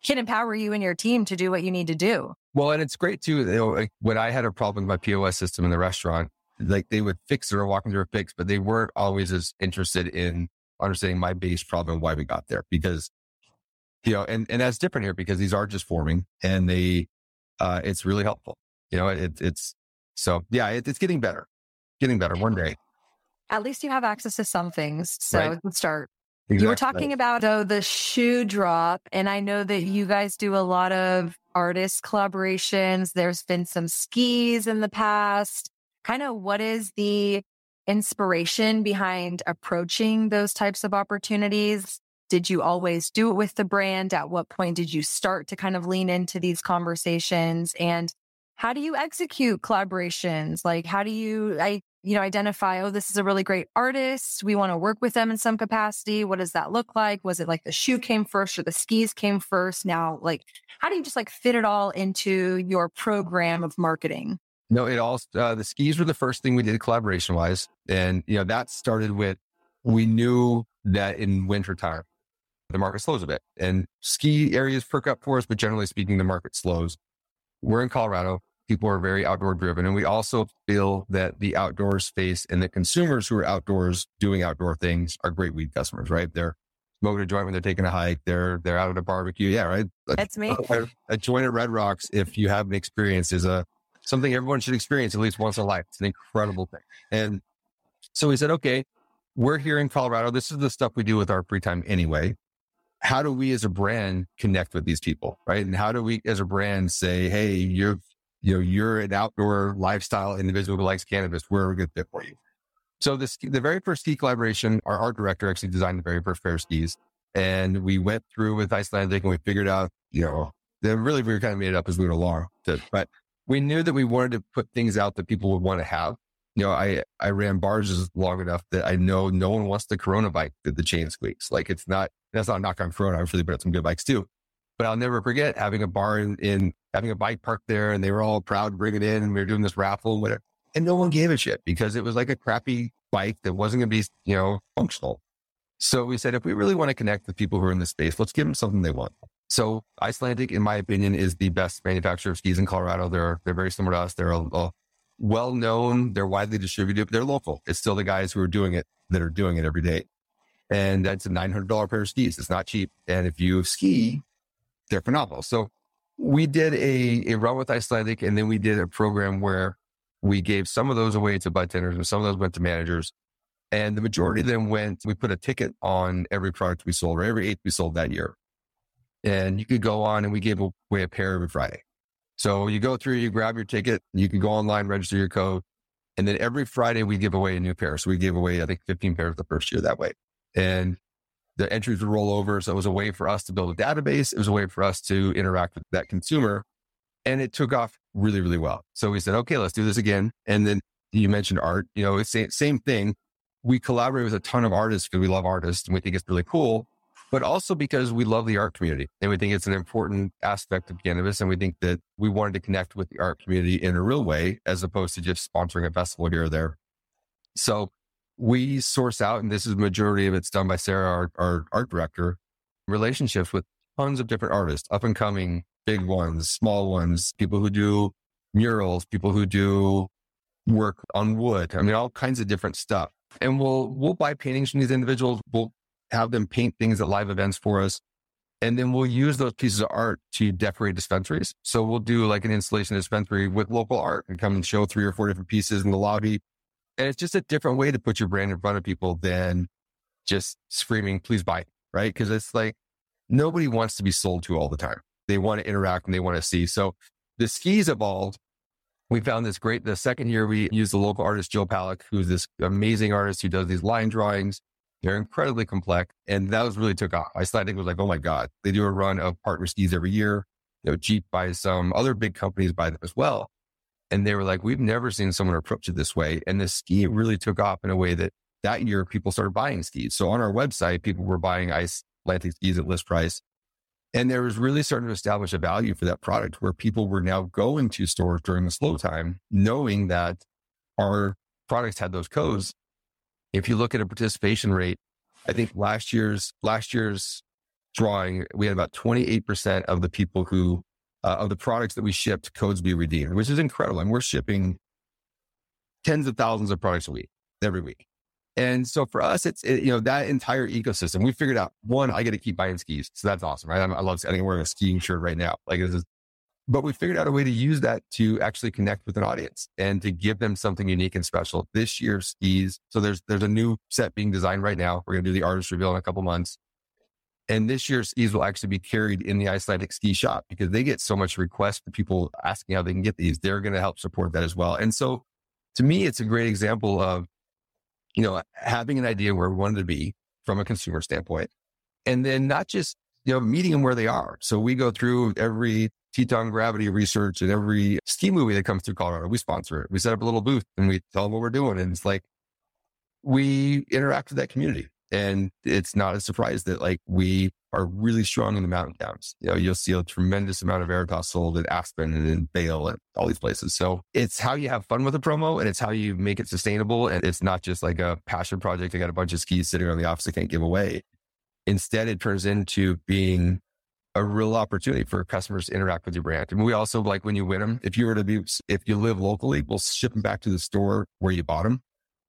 C: can empower you and your team to do what you need to do.
A: Well, and it's great too. You know, like when I had a problem with my POS system in the restaurant, like they would fix it or walk through a fix, but they weren't always as interested in understanding my base problem, and why we got there. Because, you know, and, and that's different here because these are just forming and they, uh, it's really helpful. You know, it, it's, so yeah, it, it's getting better, getting better one day.
C: At least you have access to some things. So right. let's start.
A: Exactly.
C: You were talking about though the shoe drop, and I know that you guys do a lot of artist collaborations. There's been some skis in the past kind of what is the inspiration behind approaching those types of opportunities? Did you always do it with the brand? At what point did you start to kind of lean into these conversations? And how do you execute collaborations? Like, how do you, I, you know, identify, oh, this is a really great artist. We want to work with them in some capacity. What does that look like? Was it like the shoe came first or the skis came first? Now, like, how do you just like fit it all into your program of marketing?
A: No, it all, uh, the skis were the first thing we did collaboration wise. And, you know, that started with, we knew that in wintertime, the market slows a bit and ski areas perk up for us, but generally speaking, the market slows. We're in Colorado. People are very outdoor driven. And we also feel that the outdoor space and the consumers who are outdoors doing outdoor things are great weed customers, right? They're smoking a joint when they're taking a hike. They're, they're out at a barbecue. Yeah. Right.
C: That's me.
A: A, a joint at Red Rocks, if you have an experience is a, something everyone should experience at least once in life. It's an incredible thing. And so we said, okay, we're here in Colorado. This is the stuff we do with our free time anyway. How do we as a brand connect with these people? Right. And how do we as a brand say, Hey, you're, you know, you're an outdoor lifestyle individual who likes cannabis. We're a good fit for you. So this, the very first ski collaboration, our art director actually designed the very first pair of skis. And we went through with Icelantic and we figured out, you know, that really we were kind of made it up as we went along. But we knew that we wanted to put things out that people would want to have. You know, I, I ran bars long enough that I know no one wants the Corona bike that the chain squeaks. Like it's not, that's not a knock on Corona. I've really put out some good bikes too. But I'll never forget having a bar in, in having a bike parked there and they were all proud to bring it in and we were doing this raffle and whatever. And no one gave a shit because it was like a crappy bike that wasn't going to be, you know, functional. So we said, if we really want to connect with people who are in the space, let's give them something they want. So Icelantic, in my opinion, is the best manufacturer of skis in Colorado. They're they're very similar to us. They're a, a well known. They're widely distributed. They're local. It's still the guys who are doing it that are doing it every day. And that's a $900 pair of skis. It's not cheap. And if you ski, they're phenomenal. So we did a, a run with Icelantic and then we did a program where we gave some of those away to bartenders and some of those went to managers. And the majority of them went, we put a ticket on every product we sold or every eighth we sold that year. And you could go on and we gave away a pair every Friday. So you go through, you grab your ticket, you can go online, register your code. And then every Friday we give away a new pair. So we gave away, I think 15 pairs the first year that way. And the entries would roll over. So it was a way for us to build a database. It was a way for us to interact with that consumer. And it took off really, really well. So we said, okay, let's do this again. And then you mentioned art, you know, it's same, same thing. We collaborate with a ton of artists because we love artists and we think it's really cool, but also because we love the art community and we think it's an important aspect of cannabis. And we think that we wanted to connect with the art community in a real way, as opposed to just sponsoring a festival here or there. So we source out, and this is majority of it's done by Sarah, our, our art director, relationships with tons of different artists, up and coming, big ones, small ones, people who do murals, people who do work on wood. I mean, all kinds of different stuff. And we'll we'll buy paintings from these individuals. We'll have them paint things at live events for us. And then we'll use those pieces of art to decorate dispensaries. So we'll do like an installation dispensary with local art and come and show three or four different pieces in the lobby and it's just a different way to put your brand in front of people than just screaming, please buy, right? Because it's like nobody wants to be sold to all the time. They want to interact and they want to see. So the skis evolved. We found this great. The second year, we used the local artist, Joe Palick, who's this amazing artist who does these line drawings. They're incredibly complex. And that was really took off. I think was like, oh my God, they do a run of partner skis every year. You know, Jeep buys some, other big companies buy them as well. And they were like, we've never seen someone approach it this way. And the ski really took off in a way that that year people started buying skis. So on our website, people were buying ice Atlantic skis at list price. And there was really starting to establish a value for that product where people were now going to stores during the slow time, knowing that our products had those codes. If you look at a participation rate, I think last year's last year's drawing, we had about 28% of the people who uh, of the products that we shipped codes be redeemed, which is incredible. And we're shipping tens of thousands of products a week, every week. And so for us, it's, it, you know, that entire ecosystem, we figured out one, I get to keep buying skis. So that's awesome, right? I'm, i love, I think I'm wearing a skiing shirt right now. Like this is, but we figured out a way to use that to actually connect with an audience and to give them something unique and special. This year's skis. So there's, there's a new set being designed right now. We're going to do the artist reveal in a couple months. And this year's skis will actually be carried in the Icelantic ski shop because they get so much request for people asking how they can get these. They're going to help support that as well. And so to me, it's a great example of, you know, having an idea where we wanted to be from a consumer standpoint. And then not just, you know, meeting them where they are. So we go through every Teton gravity research and every ski movie that comes through Colorado. We sponsor it. We set up a little booth and we tell them what we're doing. And it's like, we interact with that community. And it's not a surprise that like we are really strong in the mountain towns. You know, you'll see a tremendous amount of Veritas sold at Aspen and in Vail and all these places. So it's how you have fun with a promo and it's how you make it sustainable. And it's not just like a passion project. I got a bunch of skis sitting on the office I can't give away. Instead, it turns into being a real opportunity for customers to interact with your brand. And we also like when you win them, if you were to be, if you live locally, we'll ship them back to the store where you bought them.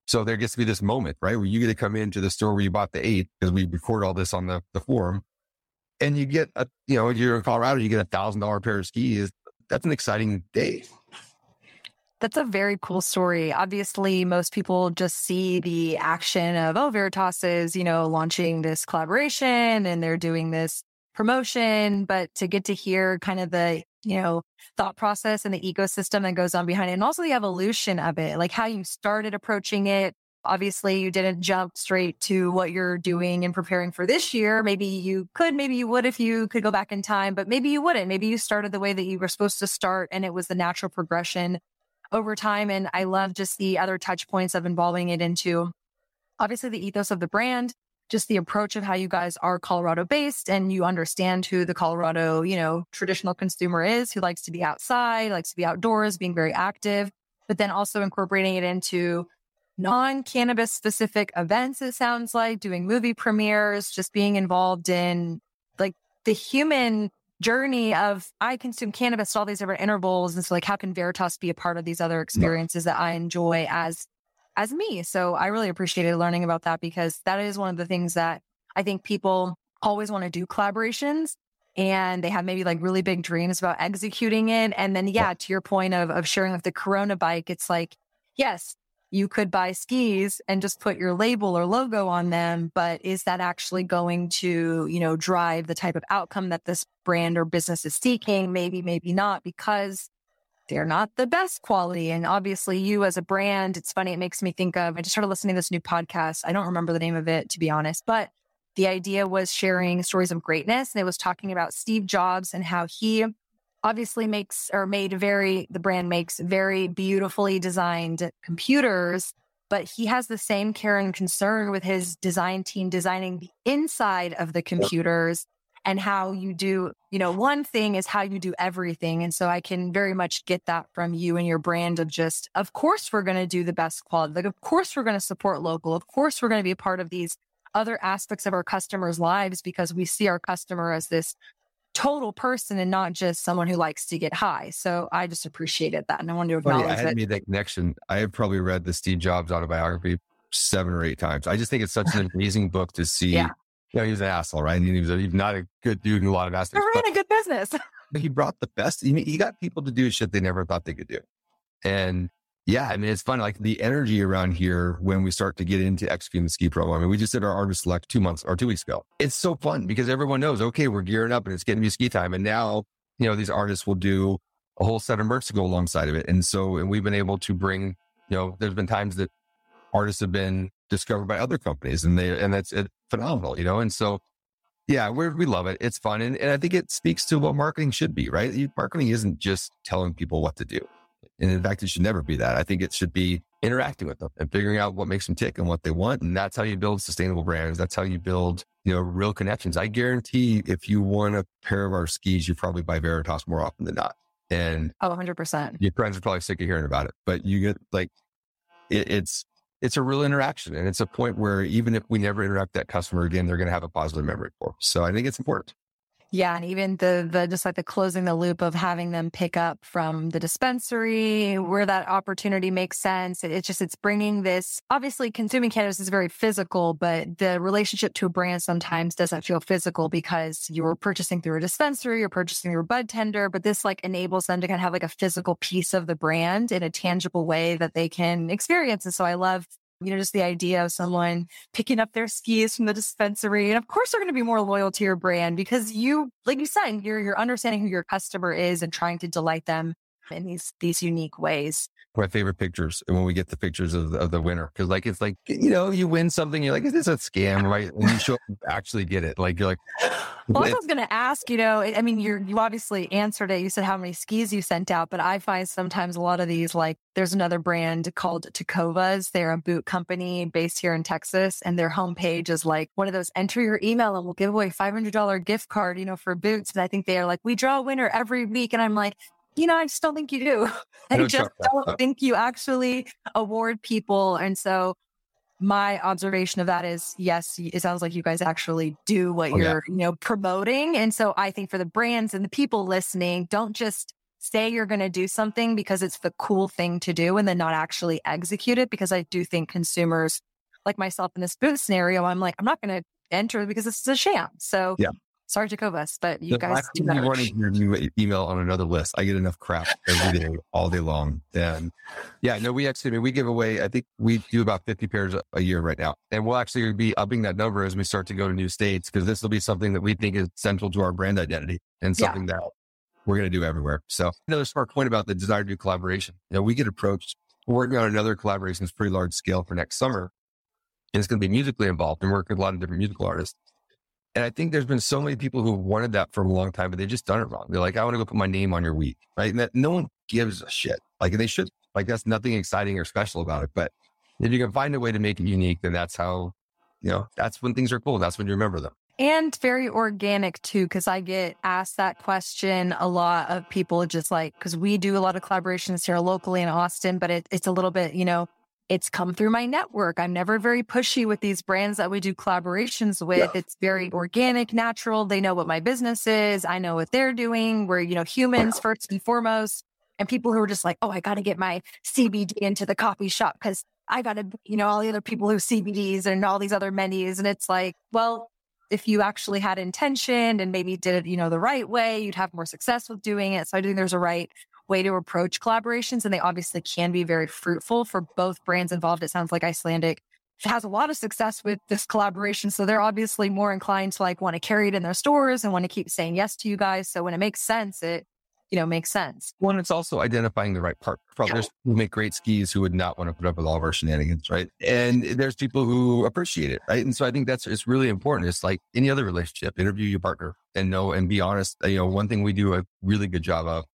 A: So there gets to be this moment, right? Where you get to come into the store where you bought the eight because we record all this on the, the forum and you get a, you know, you're in Colorado, you get a thousand dollar pair of skis. That's an exciting day.
C: That's a very cool story. Obviously, most people just see the action of, oh, Veritas is, you know, launching this collaboration and they're doing this promotion, but to get to hear kind of the, you know, thought process and the ecosystem that goes on behind it and also the evolution of it, like how you started approaching it. Obviously, you didn't jump straight to what you're doing and preparing for this year. Maybe you could, maybe you would if you could go back in time, but maybe you wouldn't. Maybe you started the way that you were supposed to start and it was the natural progression over time. And I love just the other touch points of involving it into obviously the ethos of the brand, just the approach of how you guys are Colorado based and you understand who the Colorado, you know, traditional consumer is, who likes to be outside, likes to be outdoors, being very active, but then also incorporating it into non cannabis specific events, it sounds like doing movie premieres, just being involved in like the human journey of I consume cannabis at all these different intervals. And so like, how can Veritas be a part of these other experiences that I enjoy as, as me? So I really appreciated learning about that because that is one of the things that I think people always want to do collaborations and they have maybe like really big dreams about executing it. And then, yeah, to your point of, of sharing with the Corona bike, it's like, yes, you could buy skis and just put your label or logo on them, but is that actually going to, you know, drive the type of outcome that this brand or business is seeking? Maybe, maybe not, because they're not the best quality. And obviously, you as a brand, it's funny. It makes me think of, I just started listening to this new podcast. I don't remember the name of it, to be honest, but the idea was sharing stories of greatness. And it was talking about Steve Jobs and how he obviously makes or made very, the brand makes very beautifully designed computers, but he has the same care and concern with his design team designing the inside of the computers and how you do, you know, one thing is how you do everything. And so I can very much get that from you and your brand of just, of course, we're going to do the best quality. Like, of course, we're going to support local. Of course, we're going to be a part of these other aspects of our customers' lives because we see our customer as this total person and not just someone who likes to get high. So I just appreciated that. And I wanted to acknowledge Funny, I
A: had made that connection. I have probably read the Steve Jobs autobiography seven or eight times. I just think it's such an amazing book to see. Yeah. You know, he was an asshole, right? And he was, a, not a good dude in a lot of aspects.
C: He ran a good business.
A: he brought the best. He, he got people to do shit they never thought they could do. And yeah, I mean, it's fun. Like the energy around here when we start to get into executing the ski program. I mean, we just did our artist select two months or two weeks ago. It's so fun because everyone knows, okay, we're gearing up and it's getting to be ski time. And now, you know, these artists will do a whole set of merch to go alongside of it. And so, and we've been able to bring, you know, there's been times that artists have been discovered by other companies and they, and that's phenomenal, you know? And so, yeah, we we love it. It's fun. And, and I think it speaks to what marketing should be, right? Marketing isn't just telling people what to do. And in fact, it should never be that. I think it should be interacting with them and figuring out what makes them tick and what they want. And that's how you build sustainable brands. That's how you build, you know, real connections. I guarantee if you want a pair of our skis, you probably buy Veritas more often than not. And
C: oh, 100%.
A: Your friends are probably sick of hearing about it, but you get like, it, it's, it's a real interaction. And it's a point where even if we never interact that customer again, they're going to have a positive memory for. So I think it's important.
C: Yeah. And even the, the, just like the closing the loop of having them pick up from the dispensary where that opportunity makes sense. It, it's just, it's bringing this, obviously consuming cannabis is very physical, but the relationship to a brand sometimes doesn't feel physical because you're purchasing through a dispensary, you're purchasing through a bud tender, but this like enables them to kind of have like a physical piece of the brand in a tangible way that they can experience. And so I love you know, just the idea of someone picking up their skis from the dispensary. And of course, they're going to be more loyal to your brand because you, like you said, you're, you're understanding who your customer is and trying to delight them in these, these unique ways
A: my favorite pictures when we get the pictures of the, of the winner. Cause like, it's like, you know, you win something. You're like, is this a scam? Right. And you show actually get it. Like, you're like,
C: well, I was going to ask, you know, I mean, you're, you obviously answered it. You said how many skis you sent out, but I find sometimes a lot of these, like there's another brand called Tecovas. They're a boot company based here in Texas and their homepage is like one of those enter your email and we'll give away $500 gift card, you know, for boots. And I think they are like, we draw a winner every week. And I'm like, you know, I just don't think you do. I, I just don't think you actually award people. And so my observation of that is yes, it sounds like you guys actually do what oh, you're, yeah. you know, promoting. And so I think for the brands and the people listening, don't just say you're going to do something because it's the cool thing to do and then not actually execute it. Because I do think consumers like myself in this boot scenario, I'm like, I'm not going to enter because this is a sham. So yeah. Sorry, to Jacobus, but you the guys do that.
A: running your new email on another list. I get enough crap every day, all day long. And yeah, no, we actually, I mean, we give away, I think we do about 50 pairs a, a year right now. And we'll actually be upping that number as we start to go to new states because this will be something that we think is central to our brand identity and something yeah. that we're going to do everywhere. So another smart point about the desire to do collaboration. You know, we get approached, we're working on another collaboration that's pretty large scale for next summer. And it's going to be musically involved and work with a lot of different musical artists. And I think there's been so many people who wanted that for a long time, but they just done it wrong. They're like, I want to go put my name on your week, right? And that no one gives a shit. Like they should, like that's nothing exciting or special about it. But if you can find a way to make it unique, then that's how, you know, that's when things are cool. That's when you remember them.
C: And very organic too, because I get asked that question a lot of people just like, because we do a lot of collaborations here locally in Austin, but it, it's a little bit, you know, it's come through my network. I'm never very pushy with these brands that we do collaborations with. Yeah. It's very organic, natural. They know what my business is. I know what they're doing. We're, you know, humans first and foremost. And people who are just like, oh, I got to get my CBD into the coffee shop because I got to, you know, all the other people who CBDs and all these other menus. And it's like, well, if you actually had intention and maybe did it, you know, the right way, you'd have more success with doing it. So I think there's a right way to approach collaborations. And they obviously can be very fruitful for both brands involved. It sounds like Icelantic has a lot of success with this collaboration. So they're obviously more inclined to like want to carry it in their stores and want to keep saying yes to you guys. So when it makes sense, it, you know, makes sense.
A: One, it's also identifying the right partner. Yeah. There's who make great skis who would not want to put up with all of our shenanigans, right? And there's people who appreciate it, right? And so I think that's it's really important. It's like any other relationship. Interview your partner and know and be honest. You know, one thing we do a really good job of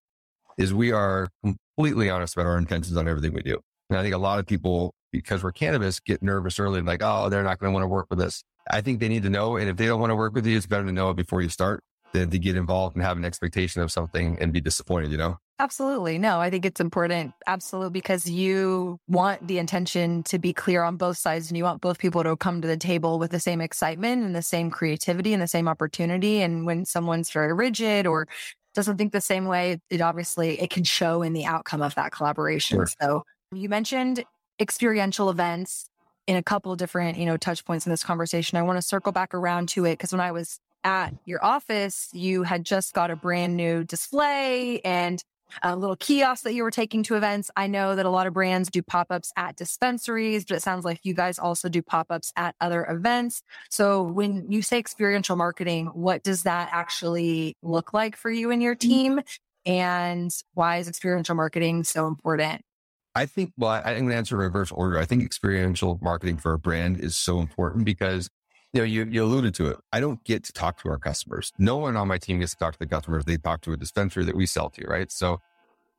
A: is we are completely honest about our intentions on everything we do. And I think a lot of people, because we're cannabis, get nervous early and like, oh, they're not going to want to work with us. I think they need to know. And if they don't want to work with you, it's better to know it before you start than to get involved and have an expectation of something and be disappointed, you know?
C: Absolutely. No, I think it's important. Absolutely. Because you want the intention to be clear on both sides and you want both people to come to the table with the same excitement and the same creativity and the same opportunity. And when someone's very rigid or doesn't think the same way, it obviously it can show in the outcome of that collaboration. Sure. So you mentioned experiential events in a couple different, you know, touch points in this conversation. I want to circle back around to it because when I was at your office, you had just got a brand new display and a little kiosk that you were taking to events. I know that a lot of brands do pop ups at dispensaries, but it sounds like you guys also do pop ups at other events. So when you say experiential marketing, what does that actually look like for you and your mm-hmm. team? And why is experiential marketing so important?
A: I think, well, I'm going to answer reverse order. I think experiential marketing for a brand is so important because you know, you, you alluded to it. I don't get to talk to our customers. No one on my team gets to talk to the customers. They talk to a dispensary that we sell to, right? So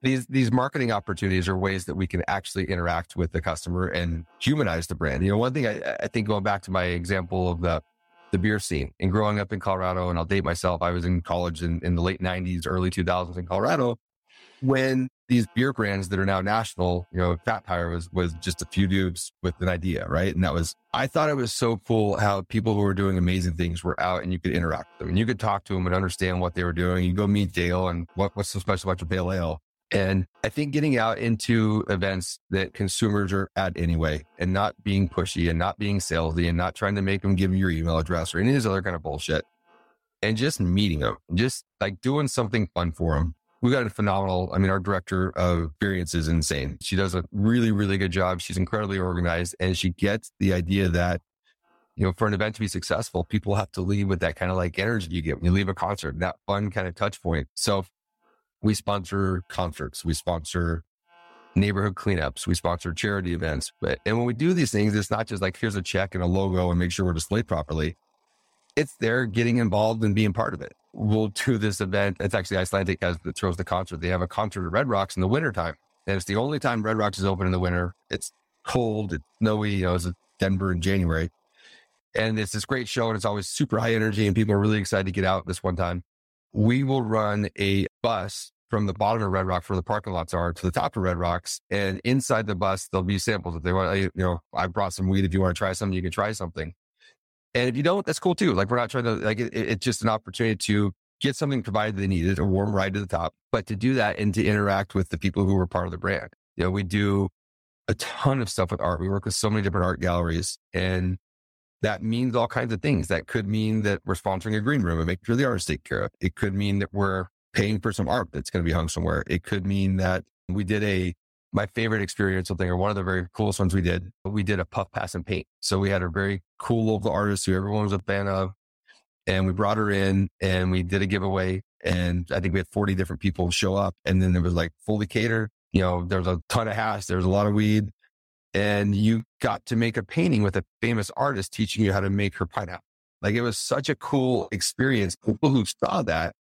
A: these these marketing opportunities are ways that we can actually interact with the customer and humanize the brand. You know, one thing I, I think going back to my example of the the beer scene and growing up in Colorado, and I'll date myself. I was in college in, in the late '90s, early 2000s in Colorado, when these beer brands that are now national, you know, Fat Tire was was just a few dudes with an idea, right? And that was I thought it was so cool how people who were doing amazing things were out and you could interact with them and you could talk to them and understand what they were doing. You go meet Dale and what, what's so special about your pale ale. And I think getting out into events that consumers are at anyway and not being pushy and not being salesy and not trying to make them give you your email address or any of this other kind of bullshit and just meeting them, just like doing something fun for them we got a phenomenal. I mean, our director of experience is insane. She does a really, really good job. She's incredibly organized and she gets the idea that, you know, for an event to be successful, people have to leave with that kind of like energy you get when you leave a concert, that fun kind of touch point. So we sponsor concerts, we sponsor neighborhood cleanups, we sponsor charity events. But, and when we do these things, it's not just like, here's a check and a logo and make sure we're displayed properly. It's there getting involved and being part of it we'll do this event. It's actually Icelantic as that throws the concert. They have a concert at Red Rocks in the wintertime. And it's the only time Red Rocks is open in the winter. It's cold, it's snowy, you know, it's Denver in January. And it's this great show and it's always super high energy and people are really excited to get out this one time. We will run a bus from the bottom of Red Rock where the parking lots are to the top of Red Rocks. And inside the bus, there'll be samples. If they want, you know, I brought some weed. If you want to try something, you can try something. And if you don't, that's cool too. Like we're not trying to like it, it's just an opportunity to get something provided they needed, a warm ride to the top, but to do that and to interact with the people who were part of the brand. You know, we do a ton of stuff with art. We work with so many different art galleries and that means all kinds of things. That could mean that we're sponsoring a green room and making sure the artists take care of. It could mean that we're paying for some art that's going to be hung somewhere. It could mean that we did a my favorite experiential thing, or one of the very coolest ones we did, we did a puff pass and paint. So we had a very cool local artist who everyone was a fan of. And we brought her in and we did a giveaway. And I think we had 40 different people show up. And then there was like fully catered. You know, there was a ton of hash, there was a lot of weed. And you got to make a painting with a famous artist teaching you how to make her pineapple. Like it was such a cool experience. People who saw that,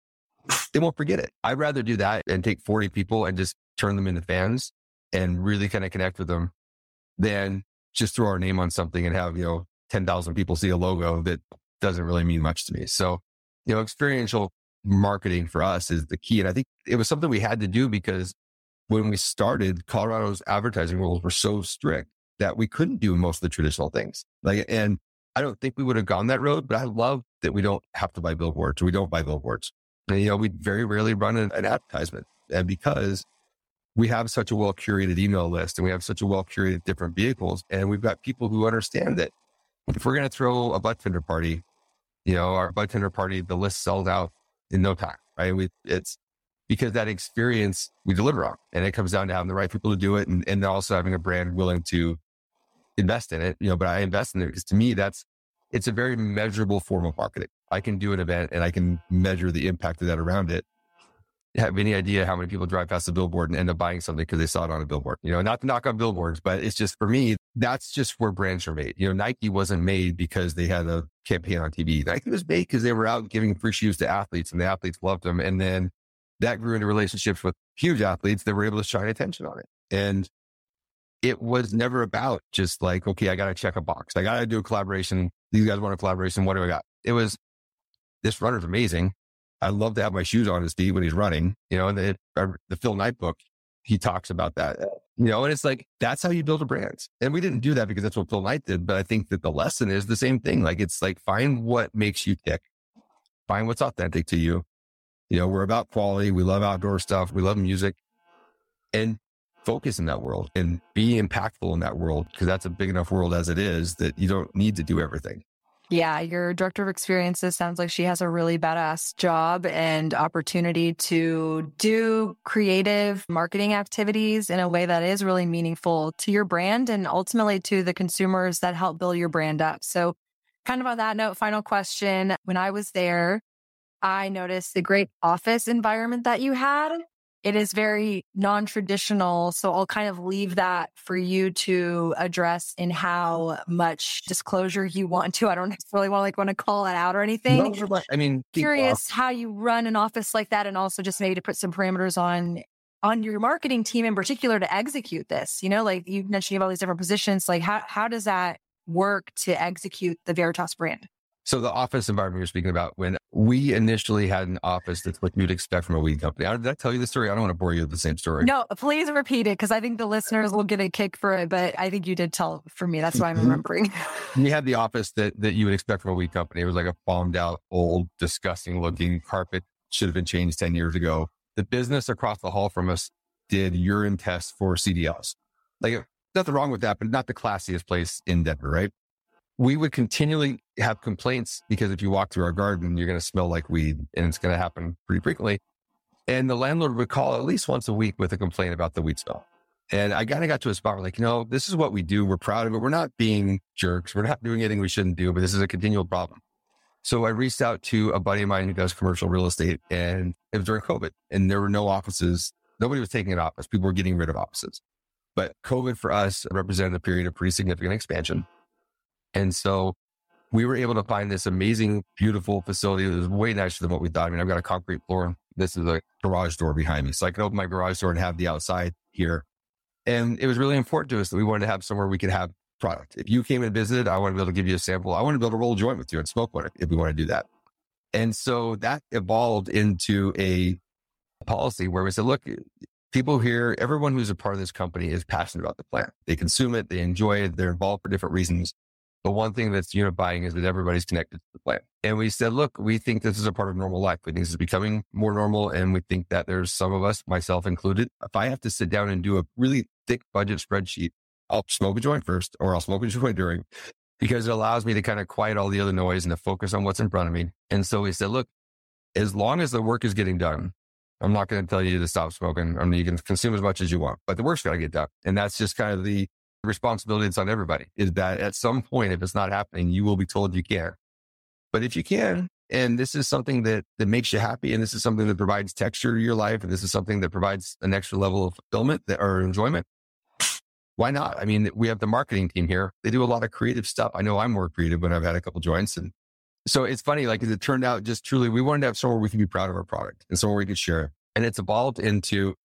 A: they won't forget it. I'd rather do that and take 40 people and just turn them into fans and really kind of connect with them than just throw our name on something and have, you know, 10,000 people see a logo that doesn't really mean much to me. So, you know, experiential marketing for us is the key. And I think it was something we had to do because when we started, Colorado's advertising rules were so strict that we couldn't do most of the traditional things. Like, and I don't think we would have gone that road, but I love that we don't have to buy billboards we don't buy billboards. And, you know, we very rarely run an, an advertisement. And because we have such a well curated email list and we have such a well curated different vehicles, and we've got people who understand that if we're going to throw a bud tender party, you know, our bud tender party, the list sells out in no time, right? We, it's because that experience we deliver on and it comes down to having the right people to do it and, and also having a brand willing to invest in it, you know, but I invest in it because to me, that's, it's a very measurable form of marketing. I can do an event and I can measure the impact of that around it. Have any idea how many people drive past a billboard and end up buying something because they saw it on a billboard? You know, not to knock on billboards, but it's just for me, that's just where brands are made. You know, Nike wasn't made because they had a campaign on TV. Nike was made because they were out giving free shoes to athletes and the athletes loved them. And then that grew into relationships with huge athletes that were able to shine attention on it. And it was never about just like, okay, I got to check a box. I got to do a collaboration. These guys want a collaboration. What do I got? It was this runner's amazing. I love to have my shoes on his feet when he's running, you know, and the, the Phil Knight book, he talks about that, you know, and it's like, that's how you build a brand. And we didn't do that because that's what Phil Knight did. But I think that the lesson is the same thing. Like, it's like, find what makes you tick, find what's authentic to you. You know, we're about quality. We love outdoor stuff. We love music and focus in that world and be impactful in that world because that's a big enough world as it is that you don't need to do everything.
C: Yeah, your director of experiences sounds like she has a really badass job and opportunity to do creative marketing activities in a way that is really meaningful to your brand and ultimately to the consumers that help build your brand up. So, kind of on that note, final question. When I was there, I noticed the great office environment that you had it is very non traditional. So I'll kind of leave that for you to address in how much disclosure you want to. I don't necessarily want to like want to call it out or anything.
A: No, I mean,
C: curious how you run an office like that and also just maybe to put some parameters on on your marketing team in particular to execute this. You know, like you mentioned you have all these different positions. Like how how does that work to execute the Veritas brand?
A: So the office environment you're speaking about, when we initially had an office, that's what you'd expect from a weed company. Did I tell you the story? I don't want to bore you with the same story.
C: No, please repeat it because I think the listeners will get a kick for it. But I think you did tell for me. That's why I'm mm-hmm. remembering.
A: we had the office that that you would expect from a weed company. It was like a bombed out, old, disgusting looking carpet. Should have been changed 10 years ago. The business across the hall from us did urine tests for CDLs. Like nothing wrong with that, but not the classiest place in Denver, right? We would continually have complaints because if you walk through our garden, you're going to smell like weed and it's going to happen pretty frequently. And the landlord would call at least once a week with a complaint about the weed smell. And I kind of got to a spot where like, you know, this is what we do. We're proud of it. We're not being jerks. We're not doing anything we shouldn't do, but this is a continual problem. So I reached out to a buddy of mine who does commercial real estate and it was during COVID and there were no offices. Nobody was taking an office. People were getting rid of offices. But COVID for us represented a period of pretty significant expansion. And so we were able to find this amazing, beautiful facility that was way nicer than what we thought. I mean, I've got a concrete floor. This is a garage door behind me. So I can open my garage door and have the outside here. And it was really important to us that we wanted to have somewhere we could have product. If you came and visited, I want to be able to give you a sample. I want to be able to roll a joint with you and smoke one if we want to do that. And so that evolved into a policy where we said, look, people here, everyone who's a part of this company is passionate about the plant. They consume it, they enjoy it, they're involved for different reasons. But one thing that's unifying is that everybody's connected to the plant. And we said, look, we think this is a part of normal life. We think this is becoming more normal. And we think that there's some of us, myself included, if I have to sit down and do a really thick budget spreadsheet, I'll smoke a joint first or I'll smoke a joint during because it allows me to kind of quiet all the other noise and to focus on what's in front of me. And so we said, look, as long as the work is getting done, I'm not going to tell you to stop smoking. I mean, you can consume as much as you want, but the work's got to get done. And that's just kind of the responsibility that's on everybody is that at some point, if it's not happening, you will be told you can't. But if you can, and this is something that, that makes you happy, and this is something that provides texture to your life, and this is something that provides an extra level of fulfillment that, or enjoyment, why not? I mean, we have the marketing team here. They do a lot of creative stuff. I know I'm more creative when I've had a couple joints. And so it's funny, like it turned out just truly, we wanted to have somewhere we can be proud of our product and somewhere we could share. And it's evolved into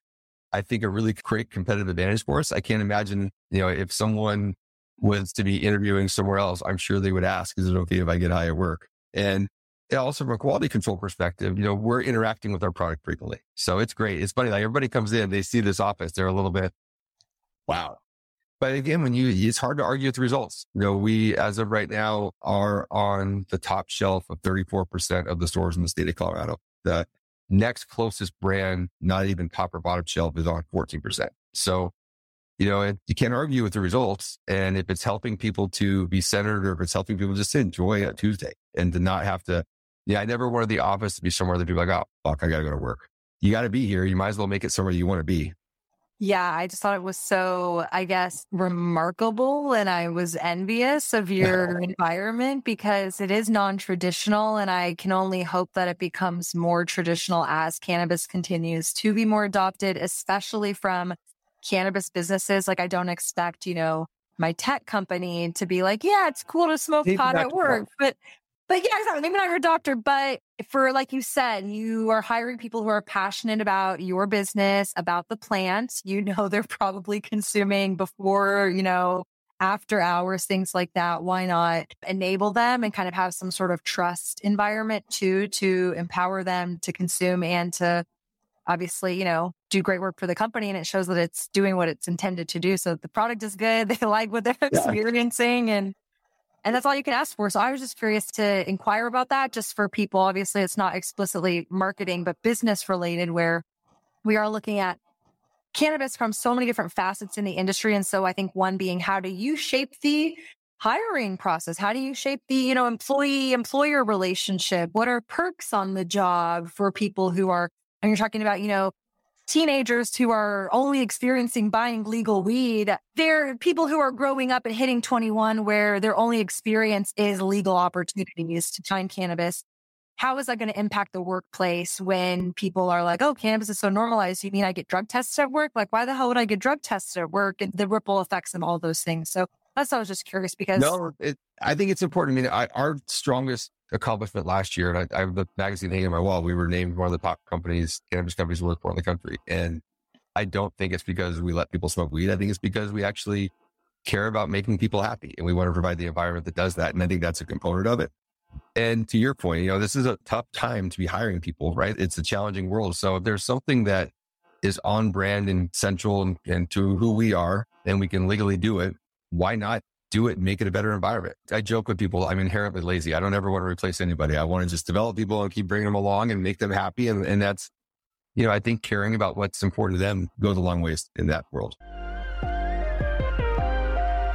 A: I think a really great competitive advantage for us. I can't imagine, you know, if someone was to be interviewing somewhere else, I'm sure they would ask, is it okay if I get high at work? And also from a quality control perspective, you know, we're interacting with our product frequently. So it's great. It's funny. Like everybody comes in, they see this office, they're a little bit, wow. but again, when you, it's hard to argue with the results. You know, we, as of right now, are on the top shelf of 34% of the stores in the state of Colorado. The next closest brand, not even top or bottom shelf is on 14%. So, you know, you can't argue with the results. And if it's helping people to be centered or if it's helping people just enjoy a Tuesday and to not have to, yeah, I never wanted the office to be somewhere that people like, oh, fuck, I got to go to work. You got to be here. You might as well make it somewhere you want to be.
C: Yeah, I just thought it was so, I guess, remarkable. And I was envious of your environment because it is non traditional. And I can only hope that it becomes more traditional as cannabis continues to be more adopted, especially from cannabis businesses. Like, I don't expect, you know, my tech company to be like, yeah, it's cool to smoke pot at work. But but yeah, exactly. Maybe not your doctor, but for like you said, you are hiring people who are passionate about your business, about the plants. You know, they're probably consuming before, you know, after hours, things like that. Why not enable them and kind of have some sort of trust environment too, to empower them to consume and to obviously, you know, do great work for the company. And it shows that it's doing what it's intended to do. So the product is good. They like what they're yeah. experiencing and and that's all you can ask for. So I was just curious to inquire about that just for people. Obviously, it's not explicitly marketing, but business related, where we are looking at cannabis from so many different facets in the industry. And so I think one being how do you shape the hiring process? How do you shape the, you know, employee employer relationship? What are perks on the job for people who are, and you're talking about, you know, teenagers who are only experiencing buying legal weed. They're people who are growing up and hitting 21 where their only experience is legal opportunities to find cannabis. How is that going to impact the workplace when people are like, oh, cannabis is so normalized? You mean I get drug tested at work? Like, why the hell would I get drug tested at work? And the ripple effects and all those things. So that's I was just curious because.
A: No, it, I think it's important. I mean, I, our strongest accomplishment last year, and I, I have the magazine hanging on my wall. We were named one of the top companies, cannabis companies to work for in the country. And I don't think it's because we let people smoke weed. I think it's because we actually care about making people happy and we want to provide the environment that does that. And I think that's a component of it. And to your point, you know, this is a tough time to be hiring people, right? It's a challenging world. So if there's something that is on brand and central and, and to who we are, and we can legally do it, why not do it and make it a better environment. I joke with people, I'm inherently lazy. I don't ever want to replace anybody. I want to just develop people and keep bringing them along and make them happy. And, and that's, you know, I think caring about what's important to them goes a long ways in that world.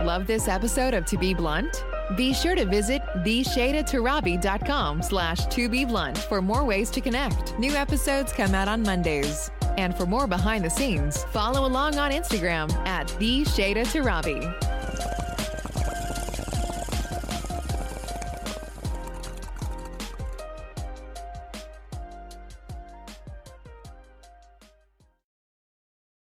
B: Love this episode of To Be Blunt? Be sure to visit theshaydatorabi.com slash to be blunt for more ways to connect. New episodes come out on Mondays. And for more behind the scenes, follow along on Instagram at the Torabi.